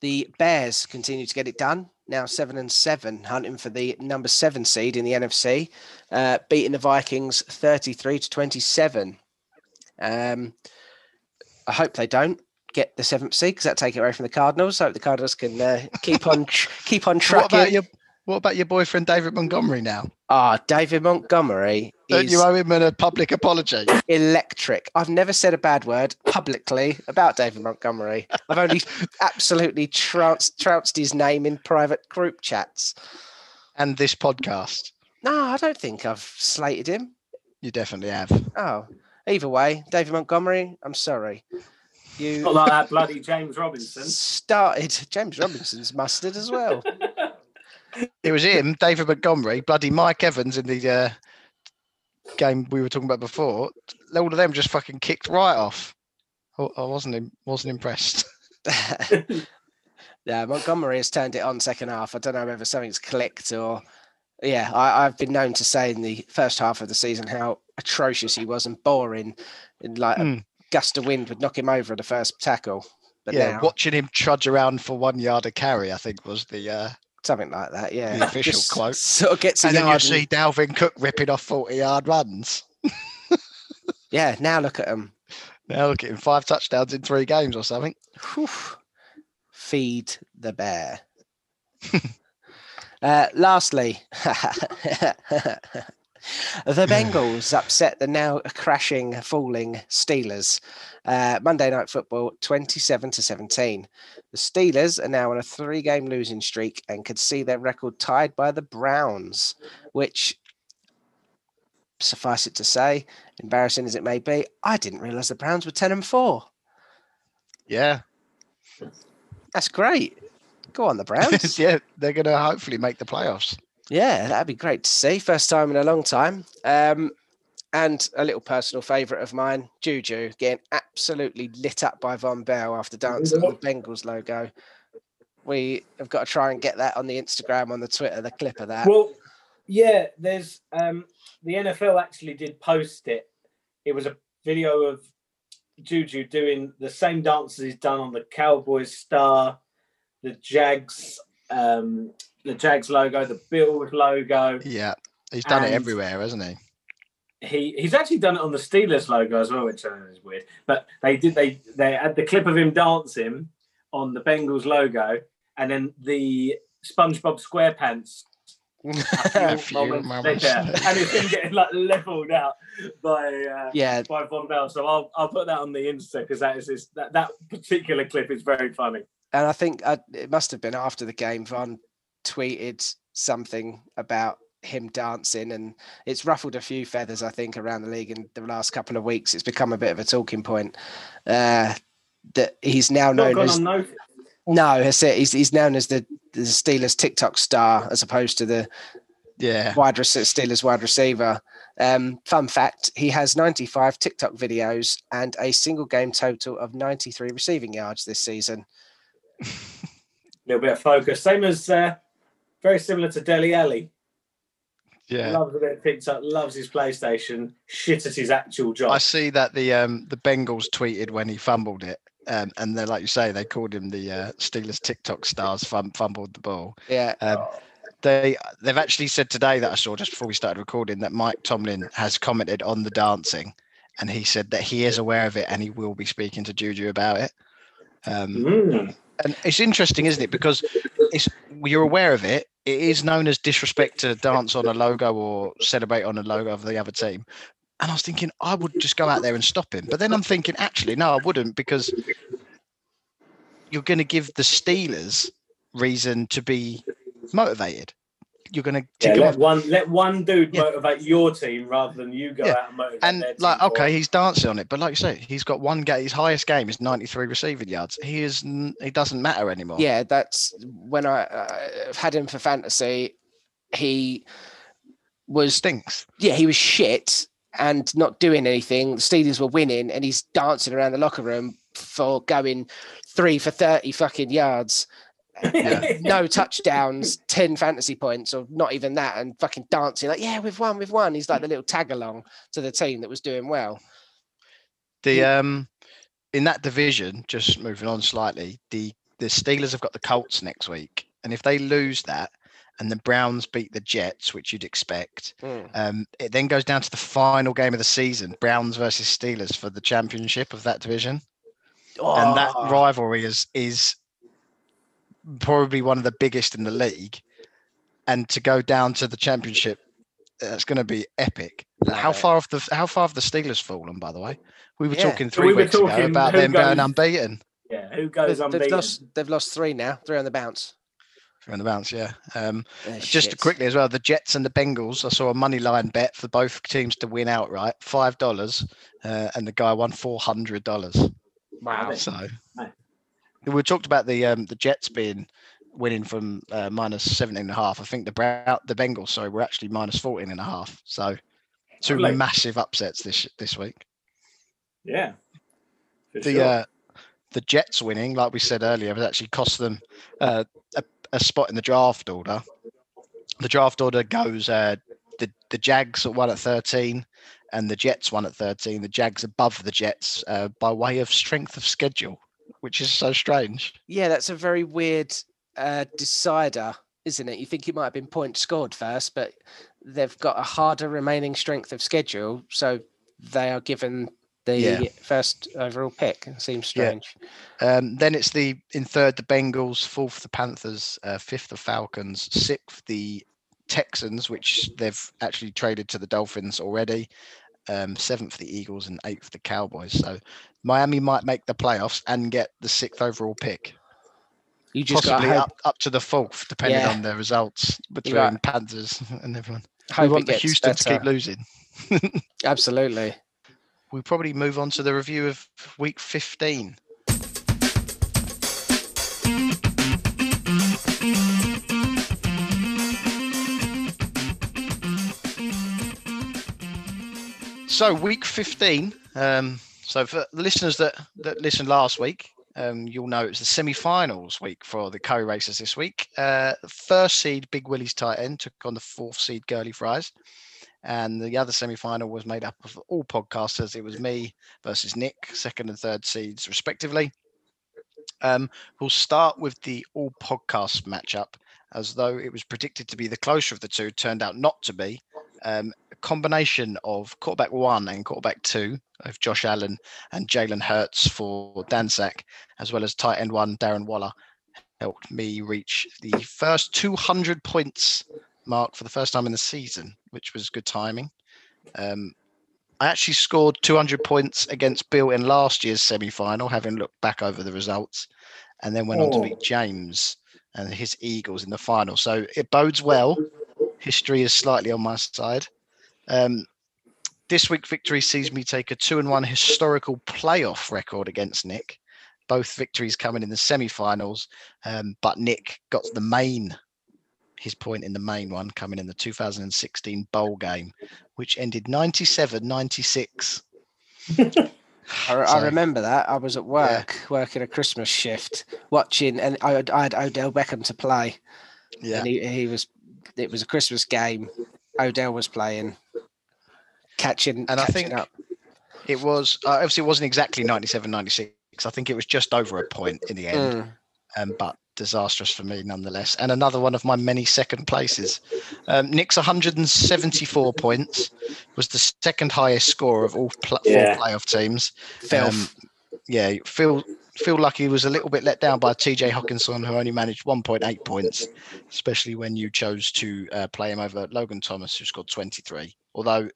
the Bears continue to get it done. Now seven and seven, hunting for the number seven seed in the NFC, uh, beating the Vikings thirty-three to twenty-seven. Um, I hope they don't get the seventh seed because that take it away from the Cardinals. I hope the Cardinals can uh, keep on tr- keep on What tracking. about your what about your boyfriend David Montgomery now? Ah, David Montgomery Don't is you owe him a public apology? electric. I've never said a bad word publicly about David Montgomery. I've only absolutely trounced, trounced his name in private group chats. And this podcast. No, I don't think I've slated him. You definitely have. Oh, either way, David Montgomery, I'm sorry. Not You like that bloody James Robinson. started James Robinson's mustard as well. It was him, David Montgomery, bloody Mike Evans in the uh, game we were talking about before. All of them just fucking kicked right off. I wasn't wasn't impressed. yeah, Montgomery has turned it on second half. I don't know whether something's clicked or yeah, I, I've been known to say in the first half of the season how atrocious he was and boring, and like Hmm. a gust of wind would knock him over at the first tackle. But yeah, now, watching him trudge around for one yard of carry, I think was the. Uh, something like that, yeah. The official Just quote. sort of gets and then you and- see Dalvin Cook ripping off forty yard runs. yeah, now look at him. Now look at him, five touchdowns in three games or something. Feed the bear. uh, lastly, the Bengals upset the now crashing, falling Steelers. Uh, Monday Night Football, 27 to 17. The Steelers are now on a three game losing streak and could see their record tied by the Browns, which, suffice it to say, embarrassing as it may be, I didn't realize the Browns were 10 and 4. Yeah, That's great. Go on, the Browns. yeah, they're gonna hopefully make the playoffs. Yeah, that'd be great to see. First time in a long time. Um, and a little personal favourite of mine, Juju, getting absolutely lit up by Vonn Bell after dancing on the Bengals logo. We have got to try and get that on the Instagram, on the Twitter, the clip of that. Well, yeah, there's um the NFL actually did post it. It was a video of Juju doing the same dances he's done on the Cowboys star, the Jags, um, the Jags logo, the Bills logo. Yeah, he's done it everywhere, hasn't he? He he's actually done it on the Steelers logo as well, which I know is weird. But they did they they had the clip of him dancing on the Bengals logo, and then the SpongeBob SquarePants moments later, and it's been getting like leveled out by uh, yeah, by Vonn Bell. So I'll I'll put that on the Insta because that is this, that that particular clip is very funny. and I think uh, it must have been after the game. Vonn tweeted something about him dancing, and it's ruffled a few feathers, I think, around the league in the last couple of weeks. It's become a bit of a talking point. Uh, that he's now Not known as unnoticed. no. He's, he's known as the, the Steelers TikTok star as opposed to the Yeah, wide rec- Steelers wide receiver. Um, fun fact: he has 95 TikTok videos and a single game total of 93 receiving yards this season. a little bit of focus. Same as uh, very similar to Dele Alli. yeah. Loves a bit of TikTok, loves his PlayStation, shit at his actual job. I see that the um the Bengals tweeted when he fumbled it, um, and then like you say, they called him the uh, Steelers TikTok stars fum- fumbled the ball. Yeah, Um, Oh. they they've actually said today that I saw just before we started recording that Mike Tomlin has commented on the dancing, and he said that he is aware of it and he will be speaking to Juju about it. Um, Mm. And it's interesting, isn't it? Because it's you're aware of it. It is known as disrespect to dance on a logo or celebrate on a logo of the other team. And I was thinking I would just go out there and stop him. But then I'm thinking, actually, no, I wouldn't because you're going to give the Steelers reason to be motivated. You're going to Yeah, tick let off. one let one dude Yeah. motivate your team rather than you go Yeah, out and motivate And their like, for okay, them. he's dancing on it, but like you say, he's got one game. His highest game is 93 receiving yards. He is. he doesn't matter anymore. Yeah, that's when I uh, had him for fantasy. He was stinks. yeah, he was shit and not doing anything. The Steelers were winning, and he's dancing around the locker room for going three for thirty fucking yards, Yeah. no touchdowns, ten fantasy points, or not even that, and fucking dancing like yeah, we've won, we've won. He's like the little tag along to the team that was doing well. The um, in that division, just moving on slightly, the the Steelers have got the Colts next week, and if they lose that, and the Browns beat the Jets, which you'd expect, Mm. um, it then goes down to the final game of the season: Browns versus Steelers for the championship of that division. and that Oh, rivalry is is probably one of the biggest in the league. And to go down to the championship, that's going to be epic. How Right. far have the how far have the Steelers fallen? By the way, we were Yeah. talking So three we were weeks ago about who them going unbeaten yeah, who goes they've, unbeaten? they've lost. They've lost three now. Three on the bounce. from the bounce. Yeah. Um, They're just shit. quickly as well, the Jets and the Bengals. I saw a money line bet for both teams to win outright, five dollars, uh, and the guy won four hundred dollars. Wow. So Nice. We talked about the um, the Jets being winning from uh, minus 17 and a half. I think the the Bengals, sorry, were actually minus 14 and a half. So two massive upsets this this week. yeah, The sure. uh, the Jets winning, like we said earlier, has actually cost them uh, a, a spot in the draft order. The draft order goes uh, the the Jags at one at 13 and the Jets one at 13. The Jags above the Jets uh, by way of strength of schedule, which is so strange. Yeah, that's a very weird uh, decider, isn't it? You think it might have been points scored first, but they've got a harder remaining strength of schedule, so they are given the Yeah. first overall pick. It seems Yeah. strange. Um, then it's the in third the Bengals, fourth the Panthers, uh, fifth the Falcons, sixth the Texans, which they've actually traded to the Dolphins already. Um, seventh the Eagles and eighth for the Cowboys. So Miami might make the playoffs and get the sixth overall pick, You just possibly up up to the fourth, depending Yeah. on the results between got- Panthers and everyone. we hope it want the Houston to keep losing. Absolutely. We'll probably move on to the review of Week 15. So week 15. Um, so for the listeners that, that listened last week, um, you'll know it's the semi-finals week for the Curry Races. this week. Uh, first seed Big Willie's tight end took on the fourth seed Girly Fries, and the other semi-final was made up of all podcasters. It was me versus Nick, second and third seeds respectively. Um, we'll start with the all podcast matchup, as though it was predicted to be the closer of the two, turned out not to be. Um, a combination of quarterback one and quarterback two of Josh Allen and Jalen Hurts for Dansack, as well as tight end one Darren Waller, helped me reach the first 200 points mark for the first time in the season, which was good timing. Um, I actually scored 200 points against Bill in last year's semi final, having looked back over the results, and then went on to Oh. beat James and his Eagles in the final. So it bodes well. History is slightly on my side. Um, this week victory sees me take a two and one historical playoff record against Nick. Both victories coming in the semi-finals, um, but Nick got the main his point in the main one coming in the 2016 bowl game, which ended 97-96. I, I remember that. I was at work working a Christmas shift, watching, and I, had- I had Odell Beckham to play, Yeah, and he, he was. It was a Christmas game. Odell was playing, catching, And I think up. it was uh, obviously it wasn't exactly 97-96. I think it was just over a point in the end. Mm. um, but disastrous for me nonetheless. And another one of my many second places. Um, Nick's 174 points was the second highest score of all pl- Yeah. four playoff teams. Filth. Um, yeah, feel feel like he was a little bit let down by TJ Hockenson, who only managed 1.8 points, especially when you chose to uh, play him over Logan Thomas, who scored 23. Although,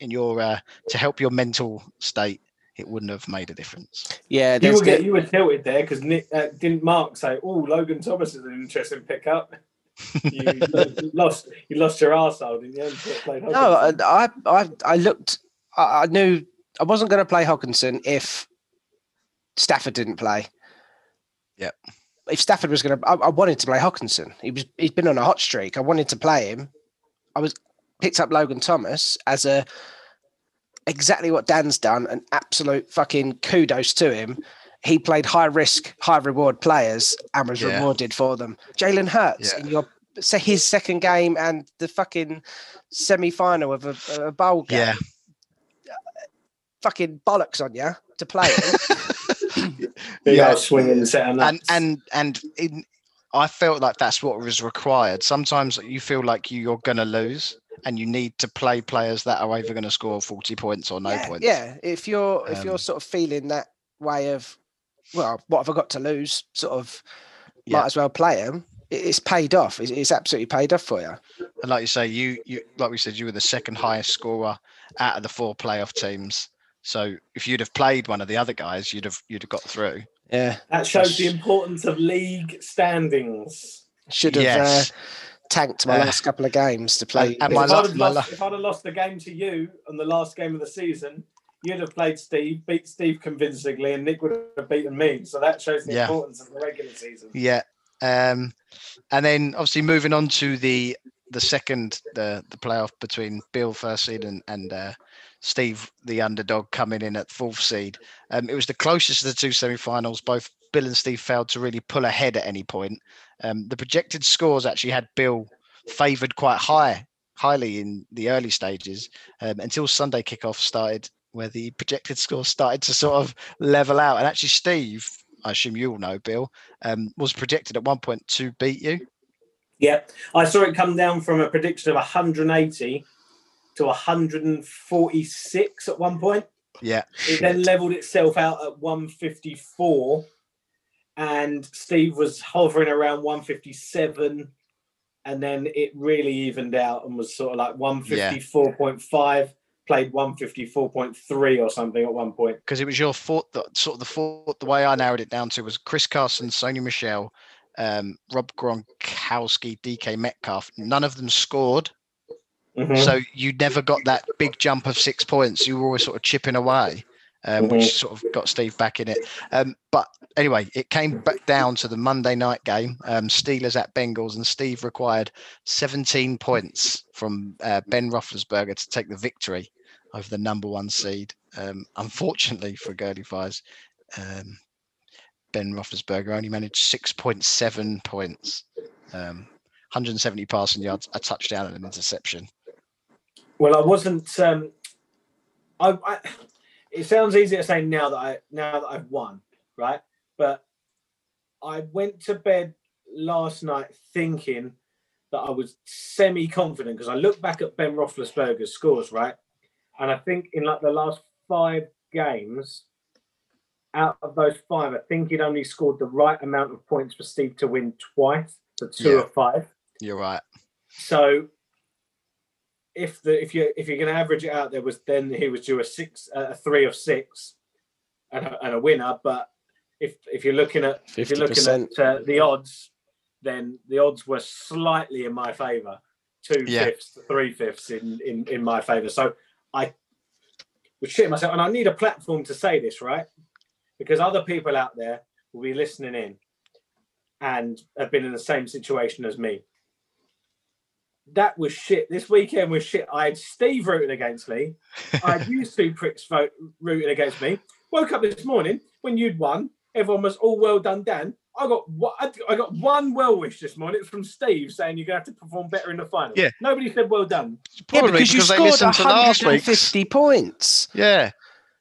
in your uh, to help your mental state, it wouldn't have made a difference. yeah, You there's were, get, you were tilted there because Nick uh, didn't Mark say, "Oh, Logan Thomas is an interesting pickup." you lost you lost your arsehole, didn't you? No, I, I I looked. I, I knew I wasn't going to play Hockenson if Stafford didn't play. Yep. If Stafford was going to, I, wanted to play Hockenson. He was he's been on a hot streak. I wanted to play him. I was picked up Logan Thomas as a exactly what Dan's done. An absolute fucking kudos to him. He played high risk, high reward players and was Yeah. rewarded for them. Jalen Hurts Yeah. in your his second game and the fucking semi final of a, a bowl game. Yeah. Fucking bollocks on you to play him. Big Yeah. old swinging set of and nuts. and and in, I felt like that's what was required. Sometimes you feel like you're gonna lose, and you need to play players that are either going to score 40 points or no yeah, points. yeah. If you're if you're Um, sort of feeling that way of, well, what have I got to lose? Sort of, Yeah. might as well play them. It's paid off. It's, it's absolutely paid off for you. And like you say, you you like we said, you were the second highest scorer out of the four playoff teams. So if you'd have played one of the other guys, you'd have you'd have got through. Yeah, that shows the importance of league standings. should have Yes. uh, tanked my Uh, last couple of games to play. and If, my I'd have my lost, la- if I'd have lost the game to you on the last game of the season, you'd have played Steve, beat Steve convincingly, and Nick would have beaten me. So that shows the Yeah. importance of the regular season. Yeah. Um, and then obviously moving on to the the second the the playoff between Bill first seed and and uh, Steve the underdog coming in at fourth seed. Um, it was the closest of the two semi-finals. Both Bill and Steve failed to really pull ahead at any point. Um, the projected scores actually had Bill favoured quite high highly in the early stages um, until Sunday kickoff started, where the projected scores started to sort of level out. And actually, Steve, I assume you all know, Bill, um, was projected at one point to beat you. Yeah, I saw it come down from a prediction of 180 to 146 at one point. Yeah, It then leveled itself out at 154, and Steve was hovering around 157, and then it really evened out and was sort of like 154.5, played 154.3 or something at one point. because it was your fourth. Sort of the fourth. The way I narrowed it down to was Chris Carson, Sony Michel, um, Rob Gronkowski, DK Metcalf. None of them scored, Mhm. so you never got that big jump of six points. You were always sort of chipping away, um, which sort of got Steve back in it. Um, but anyway, it came back down to the Monday night game, um, Steelers at Bengals, and Steve required 17 points from uh, Ben Roethlisberger to take the victory over the number one seed. Um, unfortunately for Gurley Fires, um, Ben Roethlisberger only managed 6.7 points. Um, 170 passing yards, a touchdown, and an interception. Well, I wasn't. Um, I, I. It sounds easier to say now that I now that I've won, right? But I went to bed last night thinking that I was semi confident because I looked back at Ben Roethlisberger's scores, right? And I think in like the last five games, out of those five, I think he'd only scored the right amount of points for Steve to win twice, for two Yeah. or five. You're right. So if the if you if you're going to average it out, there was then he was due a six, a three of six, and a, and a winner. But if if you're looking at if you're looking at uh, the odds, then the odds were slightly in my favour, two Yeah. fifths, three fifths in in in my favour. So I was shitting myself, and I need a platform to say this, right? Because other people out there will be listening in and have been in the same situation as me that was shit. This weekend was shit. I had Steve rooting against me. I had you two pricks vote, rooting against me. Woke up this morning when you'd won. Everyone was all well done, Dan. I got one, I got one well wish this morning. It's from Steve saying you're gonna have to perform better in the final. Yeah. Nobody said well done. yeah, Probably because you scored listened to last 150 points. Yeah,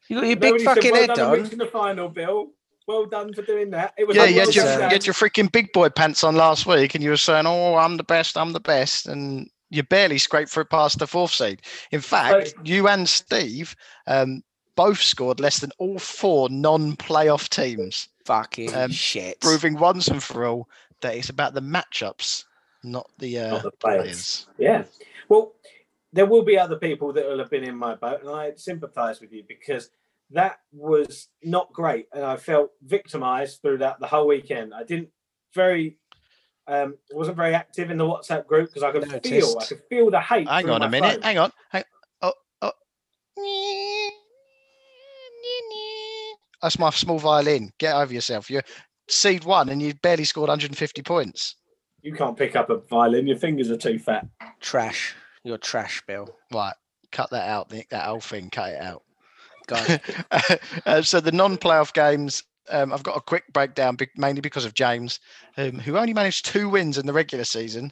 You got your Nobody big said fucking well head done on on. reaching the final, Bill. Well done for doing that. It was yeah. like, You well had your you had your freaking big boy pants on last week, and you were saying, "Oh, I'm the best. I'm the best," and you barely scraped through past the fourth seed. In fact, you and Steve um, both scored less than all four non-playoff teams, Fucking Um, shit. proving once and for all that it's about the matchups, not the, uh, Not the players. players. Yeah. Well, there will be other people that will have been in my boat, and I sympathise with you because that was not great, and I felt victimised throughout the whole weekend. I didn't very, um, wasn't very active in the WhatsApp group because I could Noticed. feel, I could feel the hate. Hang on a minute. phone. Hang on. Hang, oh, oh. That's my small violin. Get over yourself. You're seed one and you barely scored 150 points. You can't pick up a violin. Your fingers are too fat. Trash. You're trash, Bill. Right. Cut that out, Nick. That whole thing. Cut it out. Go uh, so the non-playoff games, um, I've got a quick breakdown, mainly because of James, um, who only managed two wins in the regular season,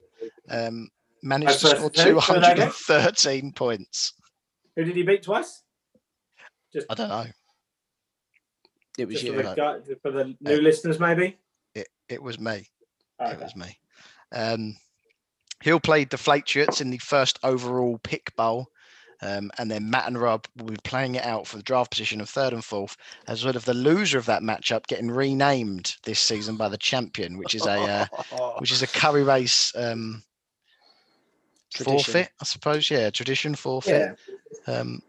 um, managed to score first two. Who were they again? 213 points. Who did he beat twice? Just, I don't know. It was just for, you. the, guy- for the new listeners, maybe. It it was me. Oh, It was me. Um, Hill played the Flatechutes in the first overall pick bowl. Um, and then Matt and Rob will be playing it out for the draft position of third and fourth, as well as the loser of that matchup getting renamed this season by the champion, which is a uh, which is a curry race um, forfeit, I suppose. Yeah, tradition yeah. forfeit. Um,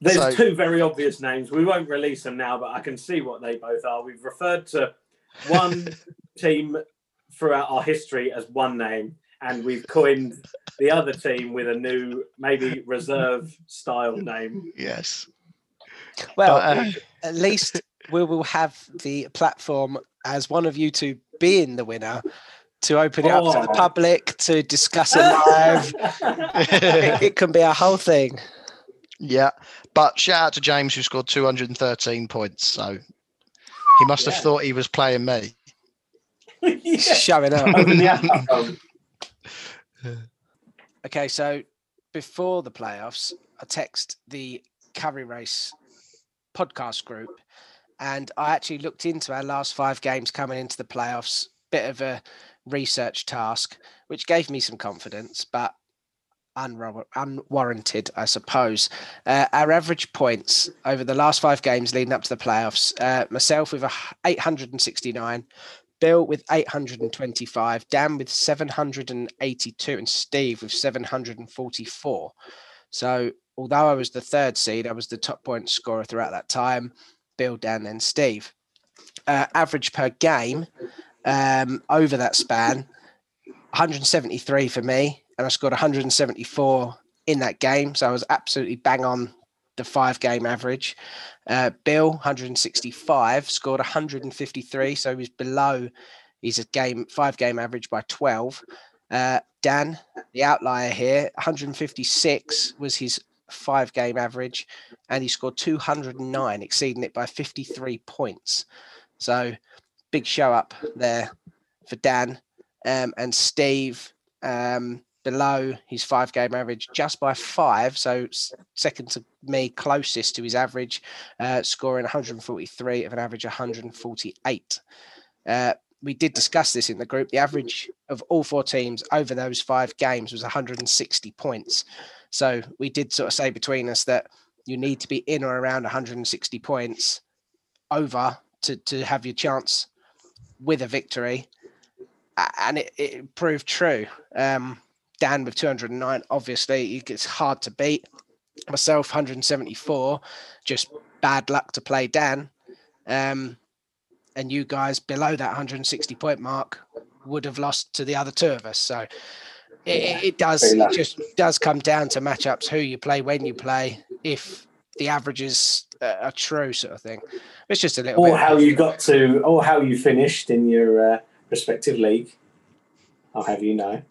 There's So- two very obvious names. We won't release them now, but I can see what they both are. We've referred to one team throughout our history as one name, and we've coined the other team with a new, maybe reserve style name. yes. Well, But, uh, at least we will have the platform as one of you two being the winner to open it up to the Oh. public to discuss it live. it, it can be a whole thing. yeah. But shout out to James who scored 213 points. So he must have thought he was playing me. yeah. Showing up. Open the app up. Okay, so before the playoffs, I text the Curry Race podcast group, and I actually looked into our last five games coming into the playoffs. Bit of a research task, which gave me some confidence, but unwarranted, I suppose. Uh, our average points over the last five games leading up to the playoffs, uh, myself with a h- 869, Bill with 825, Dan with 782, and Steve with 744. So, although I was the third seed, I was the top point scorer throughout that time. Bill, Dan, then Steve. Uh, average per game um, over that span 173 for me, and I scored 174 in that game. So I was absolutely bang on the five game average. Uh, Bill, 165, scored 153, so he was below his game five game average by 12. Uh, Dan, the outlier here, 156 was his five game average, and he scored 209, exceeding it by 53 points. So big show up there for Dan um, and Steve. Um, below his five game average just by five. So second to me, closest to his average, uh, scoring 143 of an average 148. Uh, we did discuss this in the group. The average of all four teams over those five games was 160 points. So we did sort of say between us that you need to be in or around 160 points over to, to have your chance with a victory. And it, it proved true. Um, Dan with 209, obviously, it's hard to beat. Myself, 174, just bad luck to play Dan. Um, and you guys below that 160 point mark would have lost to the other two of us. So it, it- does it just does come down to matchups, who you play, when you play, if the averages uh, are true, sort of thing. It's just a little bit. Or how you got to, or how you finished in your uh, respective league. I'll have you know.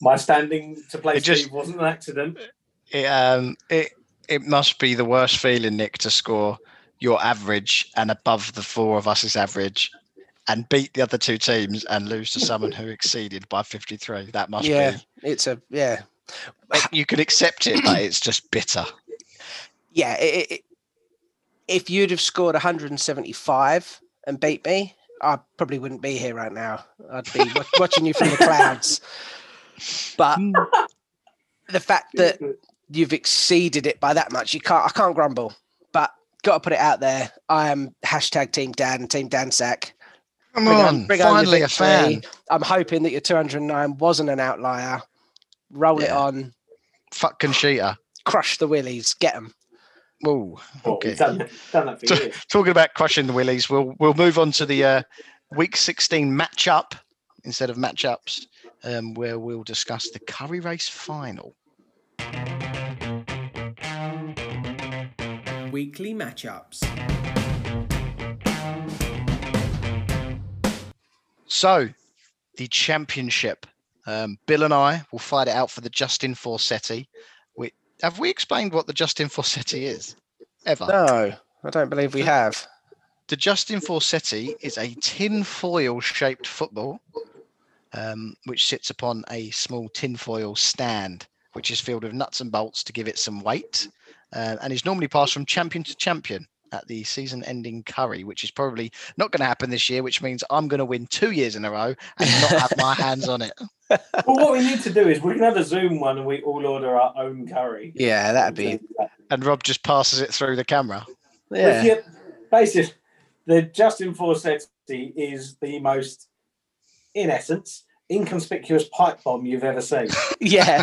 My standing to play It just- Steve wasn't an accident. It, um, it it must be the worst feeling, Nick, to score your average and above the four of us's average, and beat the other two teams and lose to someone who exceeded by fifty three. That must yeah, be. it's a yeah. You can accept it, but it's just bitter. yeah, it, it, if you'd have scored 175 and beat me, I probably wouldn't be here right now. I'd be watching you from the clouds. But the fact that you've exceeded it by that much, you can't. I can't grumble. But got to put it out there. I am hashtag Team Dan, Team Dan Sack. Come Bring on- on, bring on finally a fan. I'm hoping that your 209 wasn't an outlier. Roll it on, Fuck Conchita. crush the willies, get them. Whoa. Oh, Okay. he's done, done that for So- Talking about crushing the willies, we'll we'll move on to the uh, week sixteen matchup instead of matchups, um, where we'll discuss the Curry Race final. Weekly matchups. So, the championship. Um, Bill and I will fight it out for the Justin Forseti. We, have we explained what the Justin Forseti is? Ever? No, I don't believe we have. The Justin Forseti is a tin-foil shaped football, um, which sits upon a small tin-foil stand, which is filled with nuts and bolts to give it some weight, uh, and is normally passed from champion to champion at the season-ending curry, which is probably not going to happen this year. Which means I'm going to win two years in a row and not have my hands on it. well, what we need to do is we can have a Zoom one and we all order our own curry. Yeah, that'd be. And Rob just passes it through the camera. Yeah. Yeah. Basically, the Justin Forseti is the most, in essence, inconspicuous pipe bomb you've ever seen. Yeah.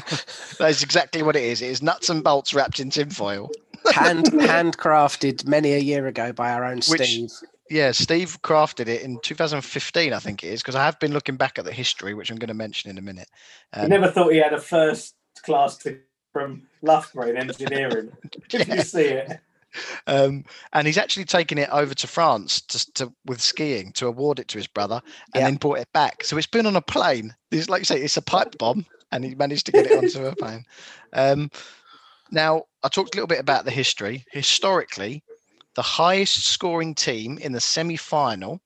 That's exactly what it is. It is nuts and bolts wrapped in tinfoil. Hand handcrafted many a year ago by our own Which- Steve. Yeah, Steve crafted it in 2015, I think it is, because I have been looking back at the history, which I'm going to mention in a minute. I Um, never thought he had a first class to, from Loughborough in engineering. Did Yeah. you see it? Um, and he's actually taken it over to France to, to with skiing to award it to his brother, and Yeah. then brought it back. So it's been on a plane. It's like you say, it's a pipe bomb, and he managed to get it onto a plane. Um, now, I talked a little bit about the history. Historically, the highest scoring team in the semi-final,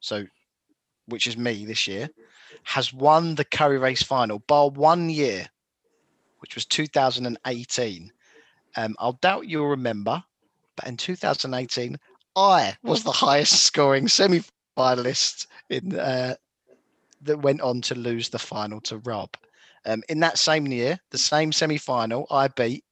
so which is me this year, has won the Curry Race final bar one year, which was 2018. Um, I'll doubt you'll remember, but in 2018, I was the highest scoring semi finalist in uh, that went on to lose the final to Rob. Um, in that same year, the same semi final, I beat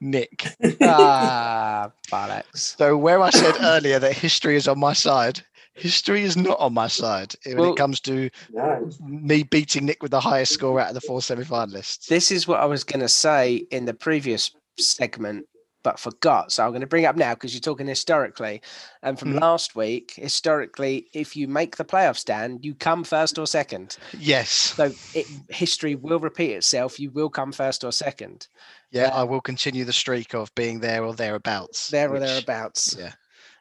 Nick. Ah, bollocks. So where I said earlier that history is on my side, history is not on my side when Well- it comes to No. me beating Nick with the highest score out of the four semi-finalists. This is what I was going to say in the previous segment, but forgot. So I'm going to bring it up now because you're talking historically. And from Mhm. last week, historically, if you make the playoff stand, you come first or second. Yes. So it, history will repeat itself. You will come first or second, Yeah, I will continue the streak of being there or thereabouts. there or which- thereabouts. Yeah.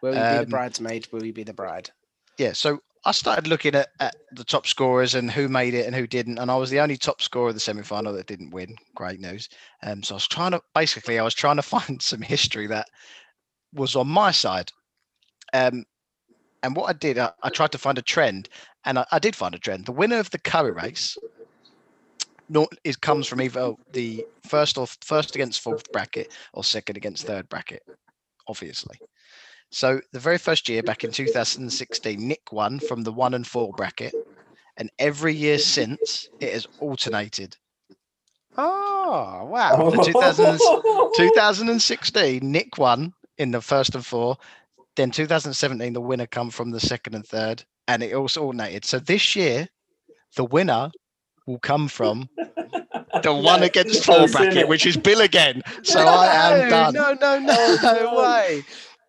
Will you be Um, the bridesmaid? Will you be the bride? yeah so i started looking at, at the top scorers and who made it and who didn't and i was the only top scorer of the semi-final that didn't win. Great news. Um, so i was trying to basically i was trying to find some history that was on my side. Um, and what i did I, I tried to find a trend and I, I did find a trend. The winner of the curry race not it comes from either the first or first against fourth bracket or second against third bracket obviously so the very first year back in 2016, Nick won from the one and four bracket, and every year since it has alternated. Oh, wow. The 2000s 2016, Nick won in the first and four. Then 2017, the winner come from the second and third, and it also alternated. So this year, the winner will come from the one against four bracket, which is Bill again. So I am done. No, no, no, no oh, way.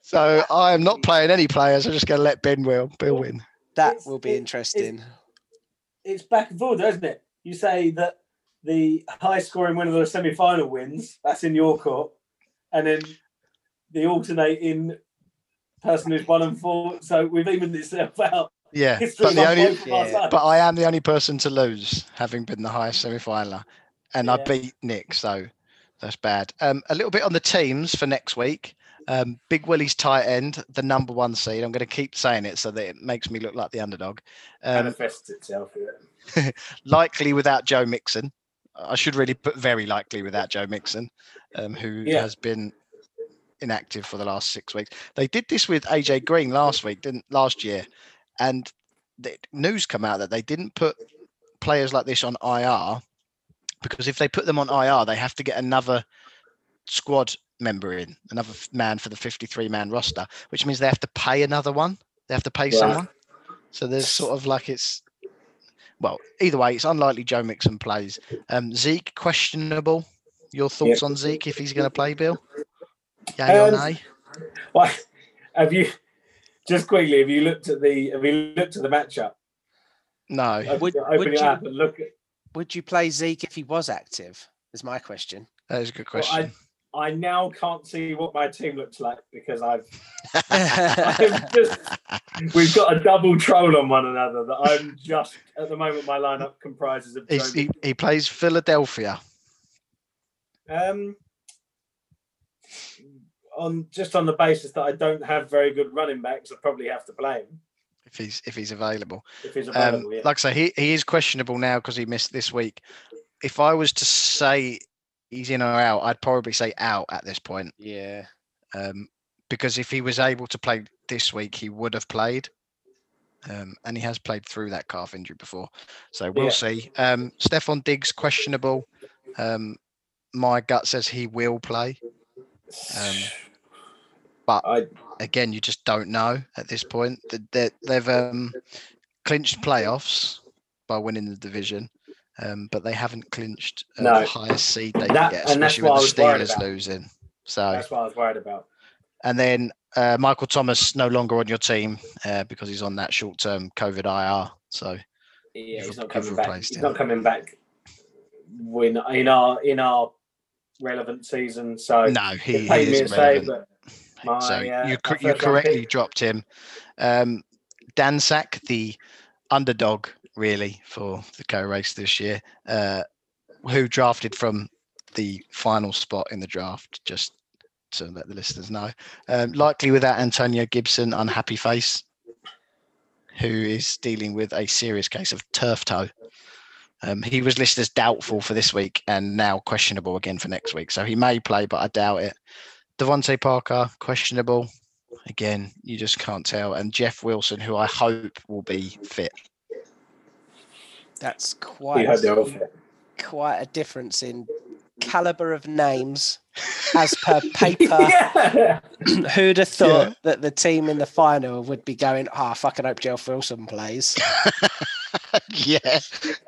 So I am not playing any players. I'm just going to let Ben will Bill win. That It's- will be it- interesting. It's back and forth, isn't it? You say that the high scoring winner of the semi final wins, that's in your court. And then the alternating person who's one and four. So we've evened itself out. Yeah, History but the only both of our yeah, but I am the only person to lose, having been the highest semi-finaler, and I beat Nick, so that's bad. Um, a little bit on the teams for next week. Um, Big Willie's tight end, the number one seed. I'm going to keep saying it so that it makes me look like the underdog. Um, manifests itself. Yeah. likely without Joe Mixon. I should really put very likely without Joe Mixon, um, who Yeah. has been inactive for the last six weeks. They did this with AJ Green last week, didn't last year, and the news come out that they didn't put players like this on IR because if they put them on IR, they have to get another squad member in, another man for the 53 man roster, which means they have to pay another one. They have to pay Right. someone. So there's sort of like it's well, either way, it's unlikely Joe Mixon plays. Um, Zeke questionable. Your thoughts on Zeke if he's going to play, Bill? Yay or Um, nay? Why have you just quickly? Have you looked at the? Have you looked at the matchup? No. Open, Would- open would it you- up and look at. Would you play Zeke if he was active? Is my question. That is a good Well, question. I now can't see what my team looks like because I've, just we've got a double troll on one another that I'm just at the moment my lineup comprises of he, he plays Philadelphia. Um, on just on the basis that I don't have very good running backs, I probably have to play him If he's if he's available, if he's um, available. yeah. like I say, he, he is questionable now because he missed this week. If I was to say he's in or out, I'd probably say out at this point. yeah. um, because if he was able to play this week, he would have played. Um, and he has played through that calf injury before. So we'll Yeah. see. Um, Stefon Diggs, questionable. Um, my gut says he will play. um, but- I Again, you just don't know at this point. Th- they- They've um, clinched playoffs by winning the division. Um, but they haven't clinched uh, No. the highest seed they That- can get, especially with the Steelers losing. So that's what I was worried about. and then uh, Michael Thomas no longer on your team uh, because he's on that short-term COVID IR. So Yeah, he's not coming back. He's him. not coming back. When in our in our relevant season, so no, he, he paid me a is relevant. but my, so uh, you first you correctly pick- dropped him. Um, Dan Sack, the underdog, really for the co-race this year, uh, who drafted from the final spot in the draft. Just to let the listeners know, um, likely without Antonio Gibson, unhappy face, who is dealing with a serious case of turf toe. Um, he was listed as doubtful for this week and now questionable again for next week. So he may play, but I doubt it. DeVante Parker, questionable. Again, you just can't tell. And Jeff Wilson, who I hope will be fit. That's quite hope they're all fit. quite a difference in caliber of names as per paper. yeah. Who'd have thought Yeah. that the team in the final would be going, oh, fucking hope Jeff Wilson plays? yeah.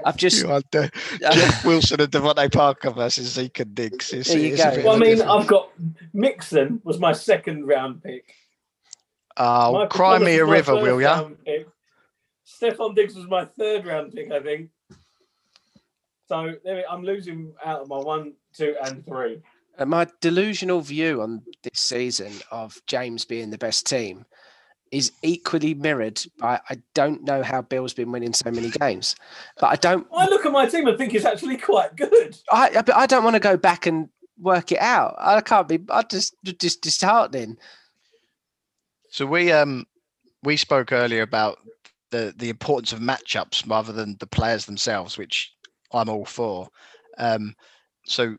I've just. You are the- Jeff Wilson and DeVante Parker versus Zeke and Diggs. It's, There you go. Well, I mean, difference. I've got Mixon was my second round pick. Ah, oh, Michael cry me a river, will first ya? pick. Stefon Diggs was my third round pick, I think. So there, I'm losing out of my one, two, and three. Uh, my delusional view on this season of James being the best team is equally mirrored by I don't know how Bill's been winning so many games, but I don't. I look at my team and think it's actually quite good. I I- but I don't want to go back and work it out. I can't be. I just just disheartening. So we um we spoke earlier about the the importance of matchups rather than the players themselves, which I'm all for. Um, so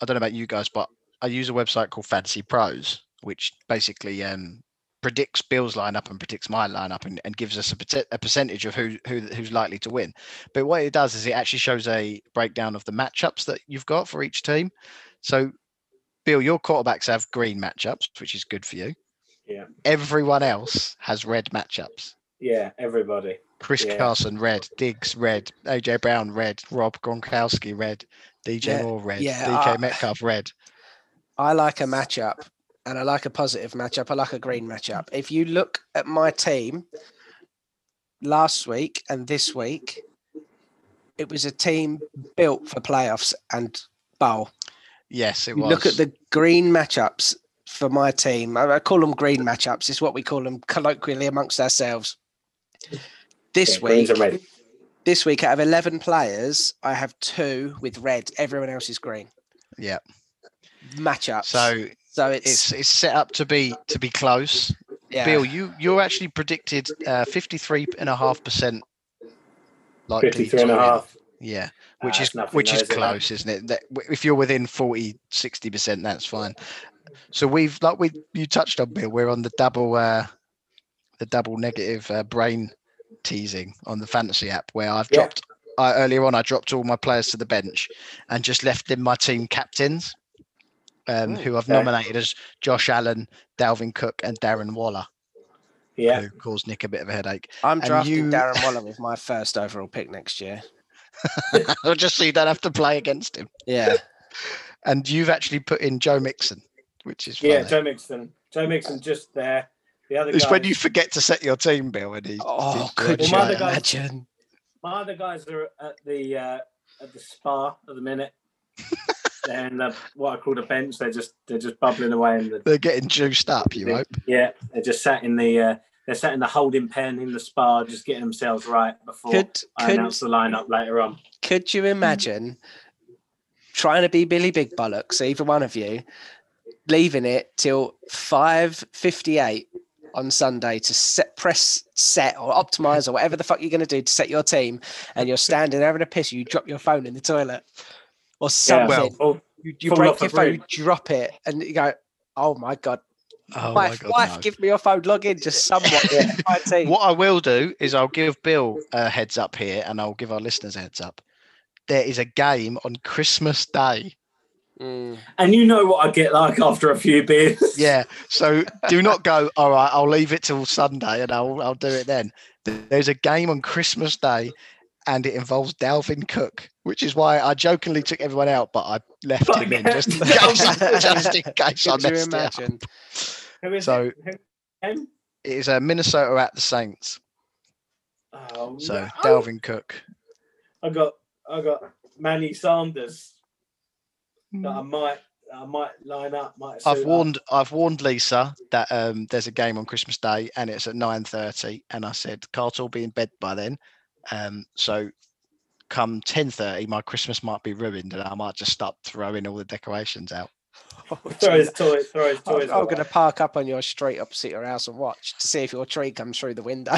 I don't know about you guys, but I use a website called Fantasy Pros, which basically um, predicts Bill's lineup and predicts my lineup and, and gives us a, a percentage of who, who who's likely to win. But what it does is it actually shows a breakdown of the matchups that you've got for each team. So, Bill, your quarterbacks have green matchups, which is good for you. Yeah. Everyone else has red matchups. Yeah, everybody. Chris Yeah. Carson, red. Diggs, red. AJ Brown, red. Rob Gronkowski, red. DJ Yeah, Moore, red. yeah, DK I- Metcalf, red. I like a matchup and I like a positive matchup. I like a green matchup. If you look at my team last week and this week, it was a team built for playoffs and bowl. Yes, it was. look at the green matchups for my team. I, I call them green matchups. It's what we call them colloquially amongst ourselves. This Yeah, week, and red. this week out of eleven players, I have two with red. Everyone else is green. Yeah. Matchups. So so it's, it's it's set up to be to be close. yeah. Bill, you you're actually predicted uh, 53 and a half percent likely 53 and a half. Yeah, Ah, which is which is is it, mate? close, isn't it? That, if you're within 40, 60 percent, that's fine. So we've like we you touched on Bill, we're on the double uh the double negative uh, brain teasing on the fantasy app where I've Yeah. dropped I, earlier on I dropped all my players to the bench and just left in my team captains. Um, Oh, who I've okay. nominated as Josh Allen, Dalvin Cook, and Darren Waller, Yeah. who caused Nick a bit of a headache. I'm and drafting you- Darren Waller with my first overall pick next year. just so you don't have to play against him. Yeah. And you've actually put in Joe Mixon, which is Yeah. Joe Mixon. Joe Mixon just there. The other It's guy. when you forget to set your team, Bill, and he. Oh, he's could right you my there. other guys- imagine? my other guys are at the uh, at the spa at the minute. they're in the what I call the bench. They're just they're just bubbling away in the They're getting juiced up, you hope. yeah. They're just sat in the uh, they're sat in the holding pen in the spa, just getting themselves right before Could I could announce the lineup later on. could you imagine trying to be Billy Big Bollocks, either one of you, leaving it till five fifty eight on Sunday to set press set or optimize or whatever the fuck you're gonna do to set your team, and you're standing there having a piss, you drop your phone in the toilet or something. well, Oh, you you break your phone, you drop it, and you go, "Oh my god, Oh my wife, god. wife, no. give me your phone, login just somewhat." Yeah. to my. What I will do is I'll give Bill a heads up here and I'll give our listeners a heads up. There is a game on Christmas Day. Mm. and you know what I get like after a few beers. Yeah. So do not go, all right, I'll leave it till Sunday and I'll I'll do it then. There's a game on Christmas Day and it involves Dalvin Cook, which is why I jokingly took everyone out, but I left him in just in case, just in case I Could you messed it up. imagine? Who is So- it? Who- him? It is a Minnesota at the Saints. Oh, So no. Dalvin Cook. I got I got Manny Sanders that. I might I might line up. Might I've suit up. warned I've warned Lisa that um, there's a game on Christmas Day and it's at nine thirty, and I said Carter will be in bed by then. Um, so come ten thirty, my Christmas might be ruined, and I might just start throwing all the decorations out. throw his toys, throw his I'm, toys. I'm going to park up on your street opposite your house and watch to see if your tree comes through the window.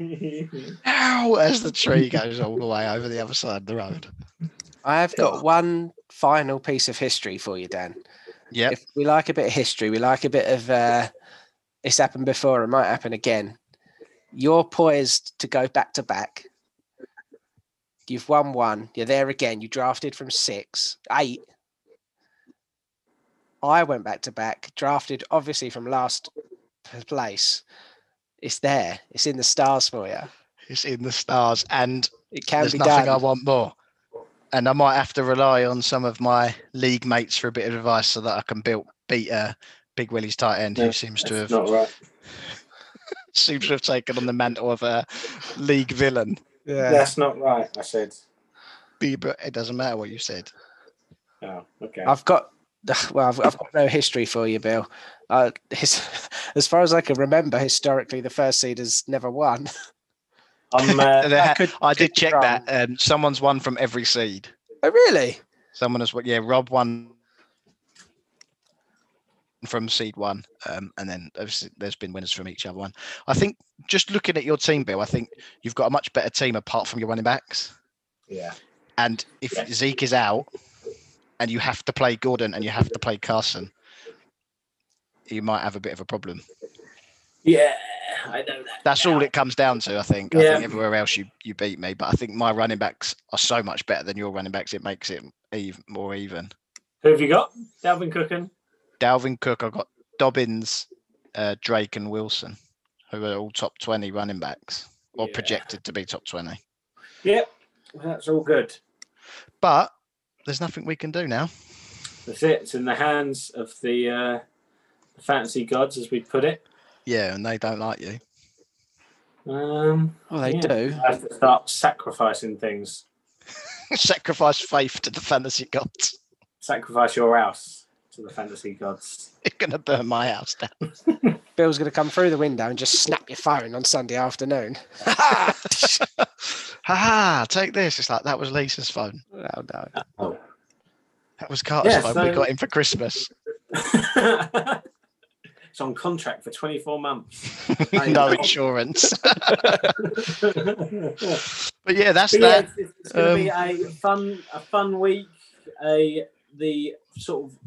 away. Ow! As the tree goes all the way over the other side of the road. I have got one final piece of history for you, Dan. Yeah. If we like a bit of history, we like a bit of uh, it's happened before, it might happen again. You're poised to go back to back. You've won one. You're there again. You drafted from six, eight. I went back to back, drafted obviously from last place. It's there. It's in the stars for you. It's in the stars, and It can there's be nothing I want more. And I might have to rely on some of my league mates for a bit of advice so that I can build beat uh, Big Willie's tight end, No, who seems to have not right. seems to have taken on the mantle of a league villain. Yeah. That's not right. I said. Be- But it doesn't matter what you said. Oh, okay. I've got well, I've, I've got no history for you, Bill. Uh, his, as far as I can remember, historically, the first seed has never won. I'm. Uh, There ha- could- I did check wrong. that. Um, someone's won from every seed. Oh, really? Someone has won. Yeah, Rob won from seed one, um, and then there's, there's been winners from each other one. I think just looking at your team, Bill, I think you've got a much better team apart from your running backs. yeah. And if Yeah. Zeke is out, and you have to play Gordon and you have to play Carson, you might have a bit of a problem. Yeah. I know that. That's all it comes down to. I think. I think everywhere else you you beat me, but I think my running backs are so much better than your running backs. It makes it even more even. Who have you got? Dalvin Cookin. Dalvin Cook, I've got Dobbins, uh, Drake, and Wilson, who are all top twenty running backs or Yeah. projected to be top twenty. Yep. That's all good. But there's nothing we can do now. That's it. It's in the hands of the uh, fantasy gods, as we put it. Yeah, and they don't like you. Um, Oh, they Yeah. do. I have to start sacrificing things. Sacrifice faith to the fantasy gods. Sacrifice your house to the fantasy gods. You're gonna burn my house down. Bill's going to come through the window and just snap your phone on Sunday afternoon. Ha ha! Take this. It's like that was Lisa's phone. oh no. Oh. That was Carter's Yeah, phone. We got him for Christmas. It's on contract for 24 months. no insurance. but yeah, that's But yeah, that. it's, it's, going to be Um, a fun, a fun week. A the sort of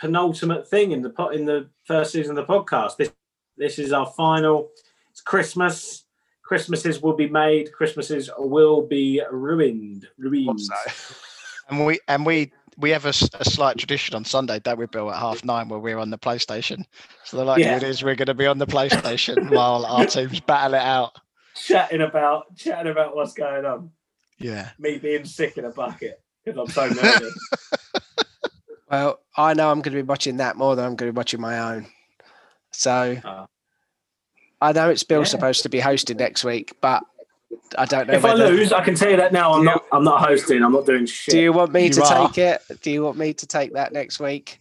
penultimate thing in the pot in the first season of the podcast. This this is our final. It's Christmas. Christmases will be made. Christmases will be ruined. Ruined. And we and we we have a slight tradition on Sunday, don't we, Bill, at half nine where we're on the PlayStation. So the likelihood is we're going to be on the PlayStation while our teams battle it out. Chatting about chatting about what's going on. Yeah. Me being sick in a bucket because I'm so nervous. Well, I know I'm going to be watching that more than I'm going to be watching my own. So Ah. I know it's Bill Yeah. supposed to be hosting next week, but I don't know. If I lose, I can tell you that now. I'm you- not. I'm not hosting. I'm not doing shit. do you want me You to are. take it? Do you want me to take that next week?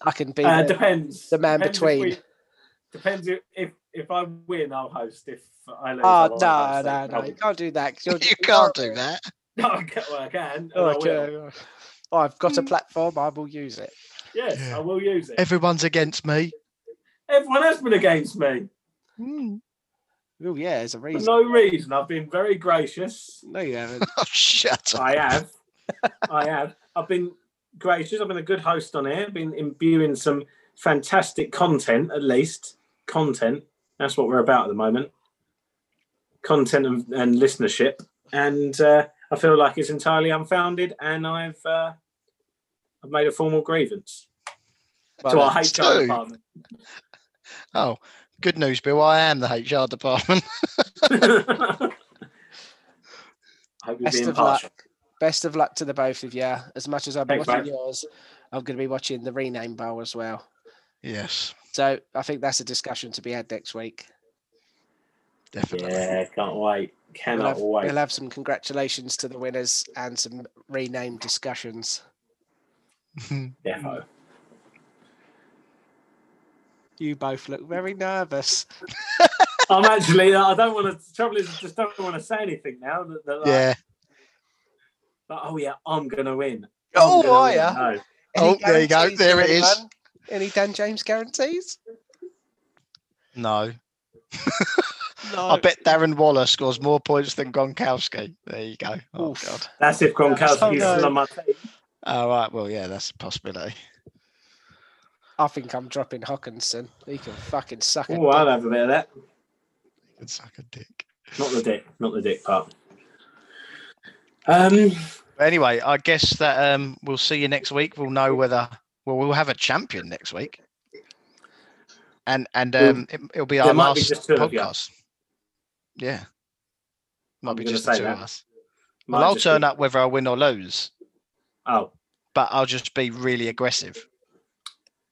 I can be. Uh, the- depends. the man Depends if between. we- depends if, if if I win, I'll host. If I lose, Oh I no, won't no, host. no! Probably. You can't do that. 'cause you're- you can't do that. No, I can. Well, I can. and Oh, I will. okay. Oh, I've got a platform. I will use it. Yes, Yeah. I will use it. Everyone's against me. Everyone has been against me Hmm. Oh yeah, there's a for reason. no reason. I've been very gracious. No, you haven't. Oh, shut up. I have. I have. I've been gracious. I've been a good host on here. Been imbuing some fantastic content, at least content. That's what we're about at the moment. Content and, and listenership, and uh, I feel like it's entirely unfounded. And I've uh, I've made a formal grievance to our HR true. department. Oh, good news, Bill. I am the HR department. Hope Best of luck. Best of luck to the both of you. As much as I've been Thanks, watching mate. yours, I'm going to be watching the rename bowl as well. yes, So I think that's a discussion to be had next week. definitely. Yeah, can't wait. We'll Cannot have, wait. we'll have some congratulations to the winners and some rename discussions. Defo. You both look very nervous. I'm actually. I don't want to. The trouble is, I just don't want to say anything now. That, that like, yeah. like, oh yeah, I'm gonna win. Oh, I'm gonna are win. ya? No. Oh, there you go. There it is. anyone? Any Dan James guarantees? No. No. I bet Darren Waller scores more points than Gronkowski. There you go. Oh, Oof. God. That's if Gronkowski's Oh, no. still on my team. All right. Well, yeah, that's a possibility. I think I'm dropping Hockenson. He can fucking suck it. Oh, I'll have a bit of that. You can suck a dick. Not the dick. Not the dick part. Um. Anyway, I guess that um, we'll see you next week. We'll know whether well, we'll have a champion next week, and and Well, um, it, it'll be our might be last just two of you. podcast. Yeah, might I'm be just the say two of us. might Well, I'll turn be- up whether I win or lose, Oh but I'll just be really aggressive.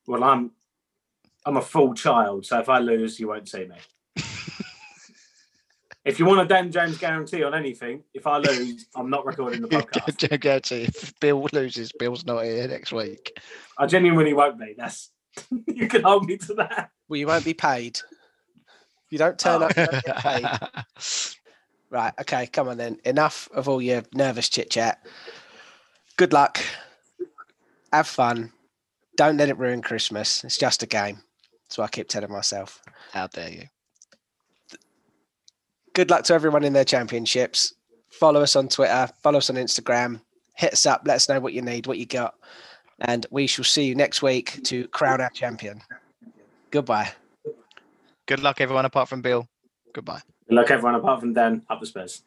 Well, I'm. I'm a full child, so if I lose, you won't see me. if you want a Dan James guarantee on anything, if I lose, I'm not recording the podcast. Guarantee if Bill loses, Bill's not here next week. I genuinely won't be. That's you can hold me to that. Well, you won't be paid. If you don't turn Oh. up, you don't get paid. Right. Okay. Come on then. Enough of all your nervous chit chat. Good luck. Have fun. Don't let it ruin Christmas. It's just a game. That's what I keep telling myself. How dare you? Good luck to everyone in their championships. Follow us on Twitter. Follow us on Instagram. Hit us up. Let us know what you need, what you got. And we shall see you next week to crown our champion. Goodbye. Good luck, everyone, apart from Bill. Goodbye. Good luck, everyone, apart from Dan. Up the Spurs.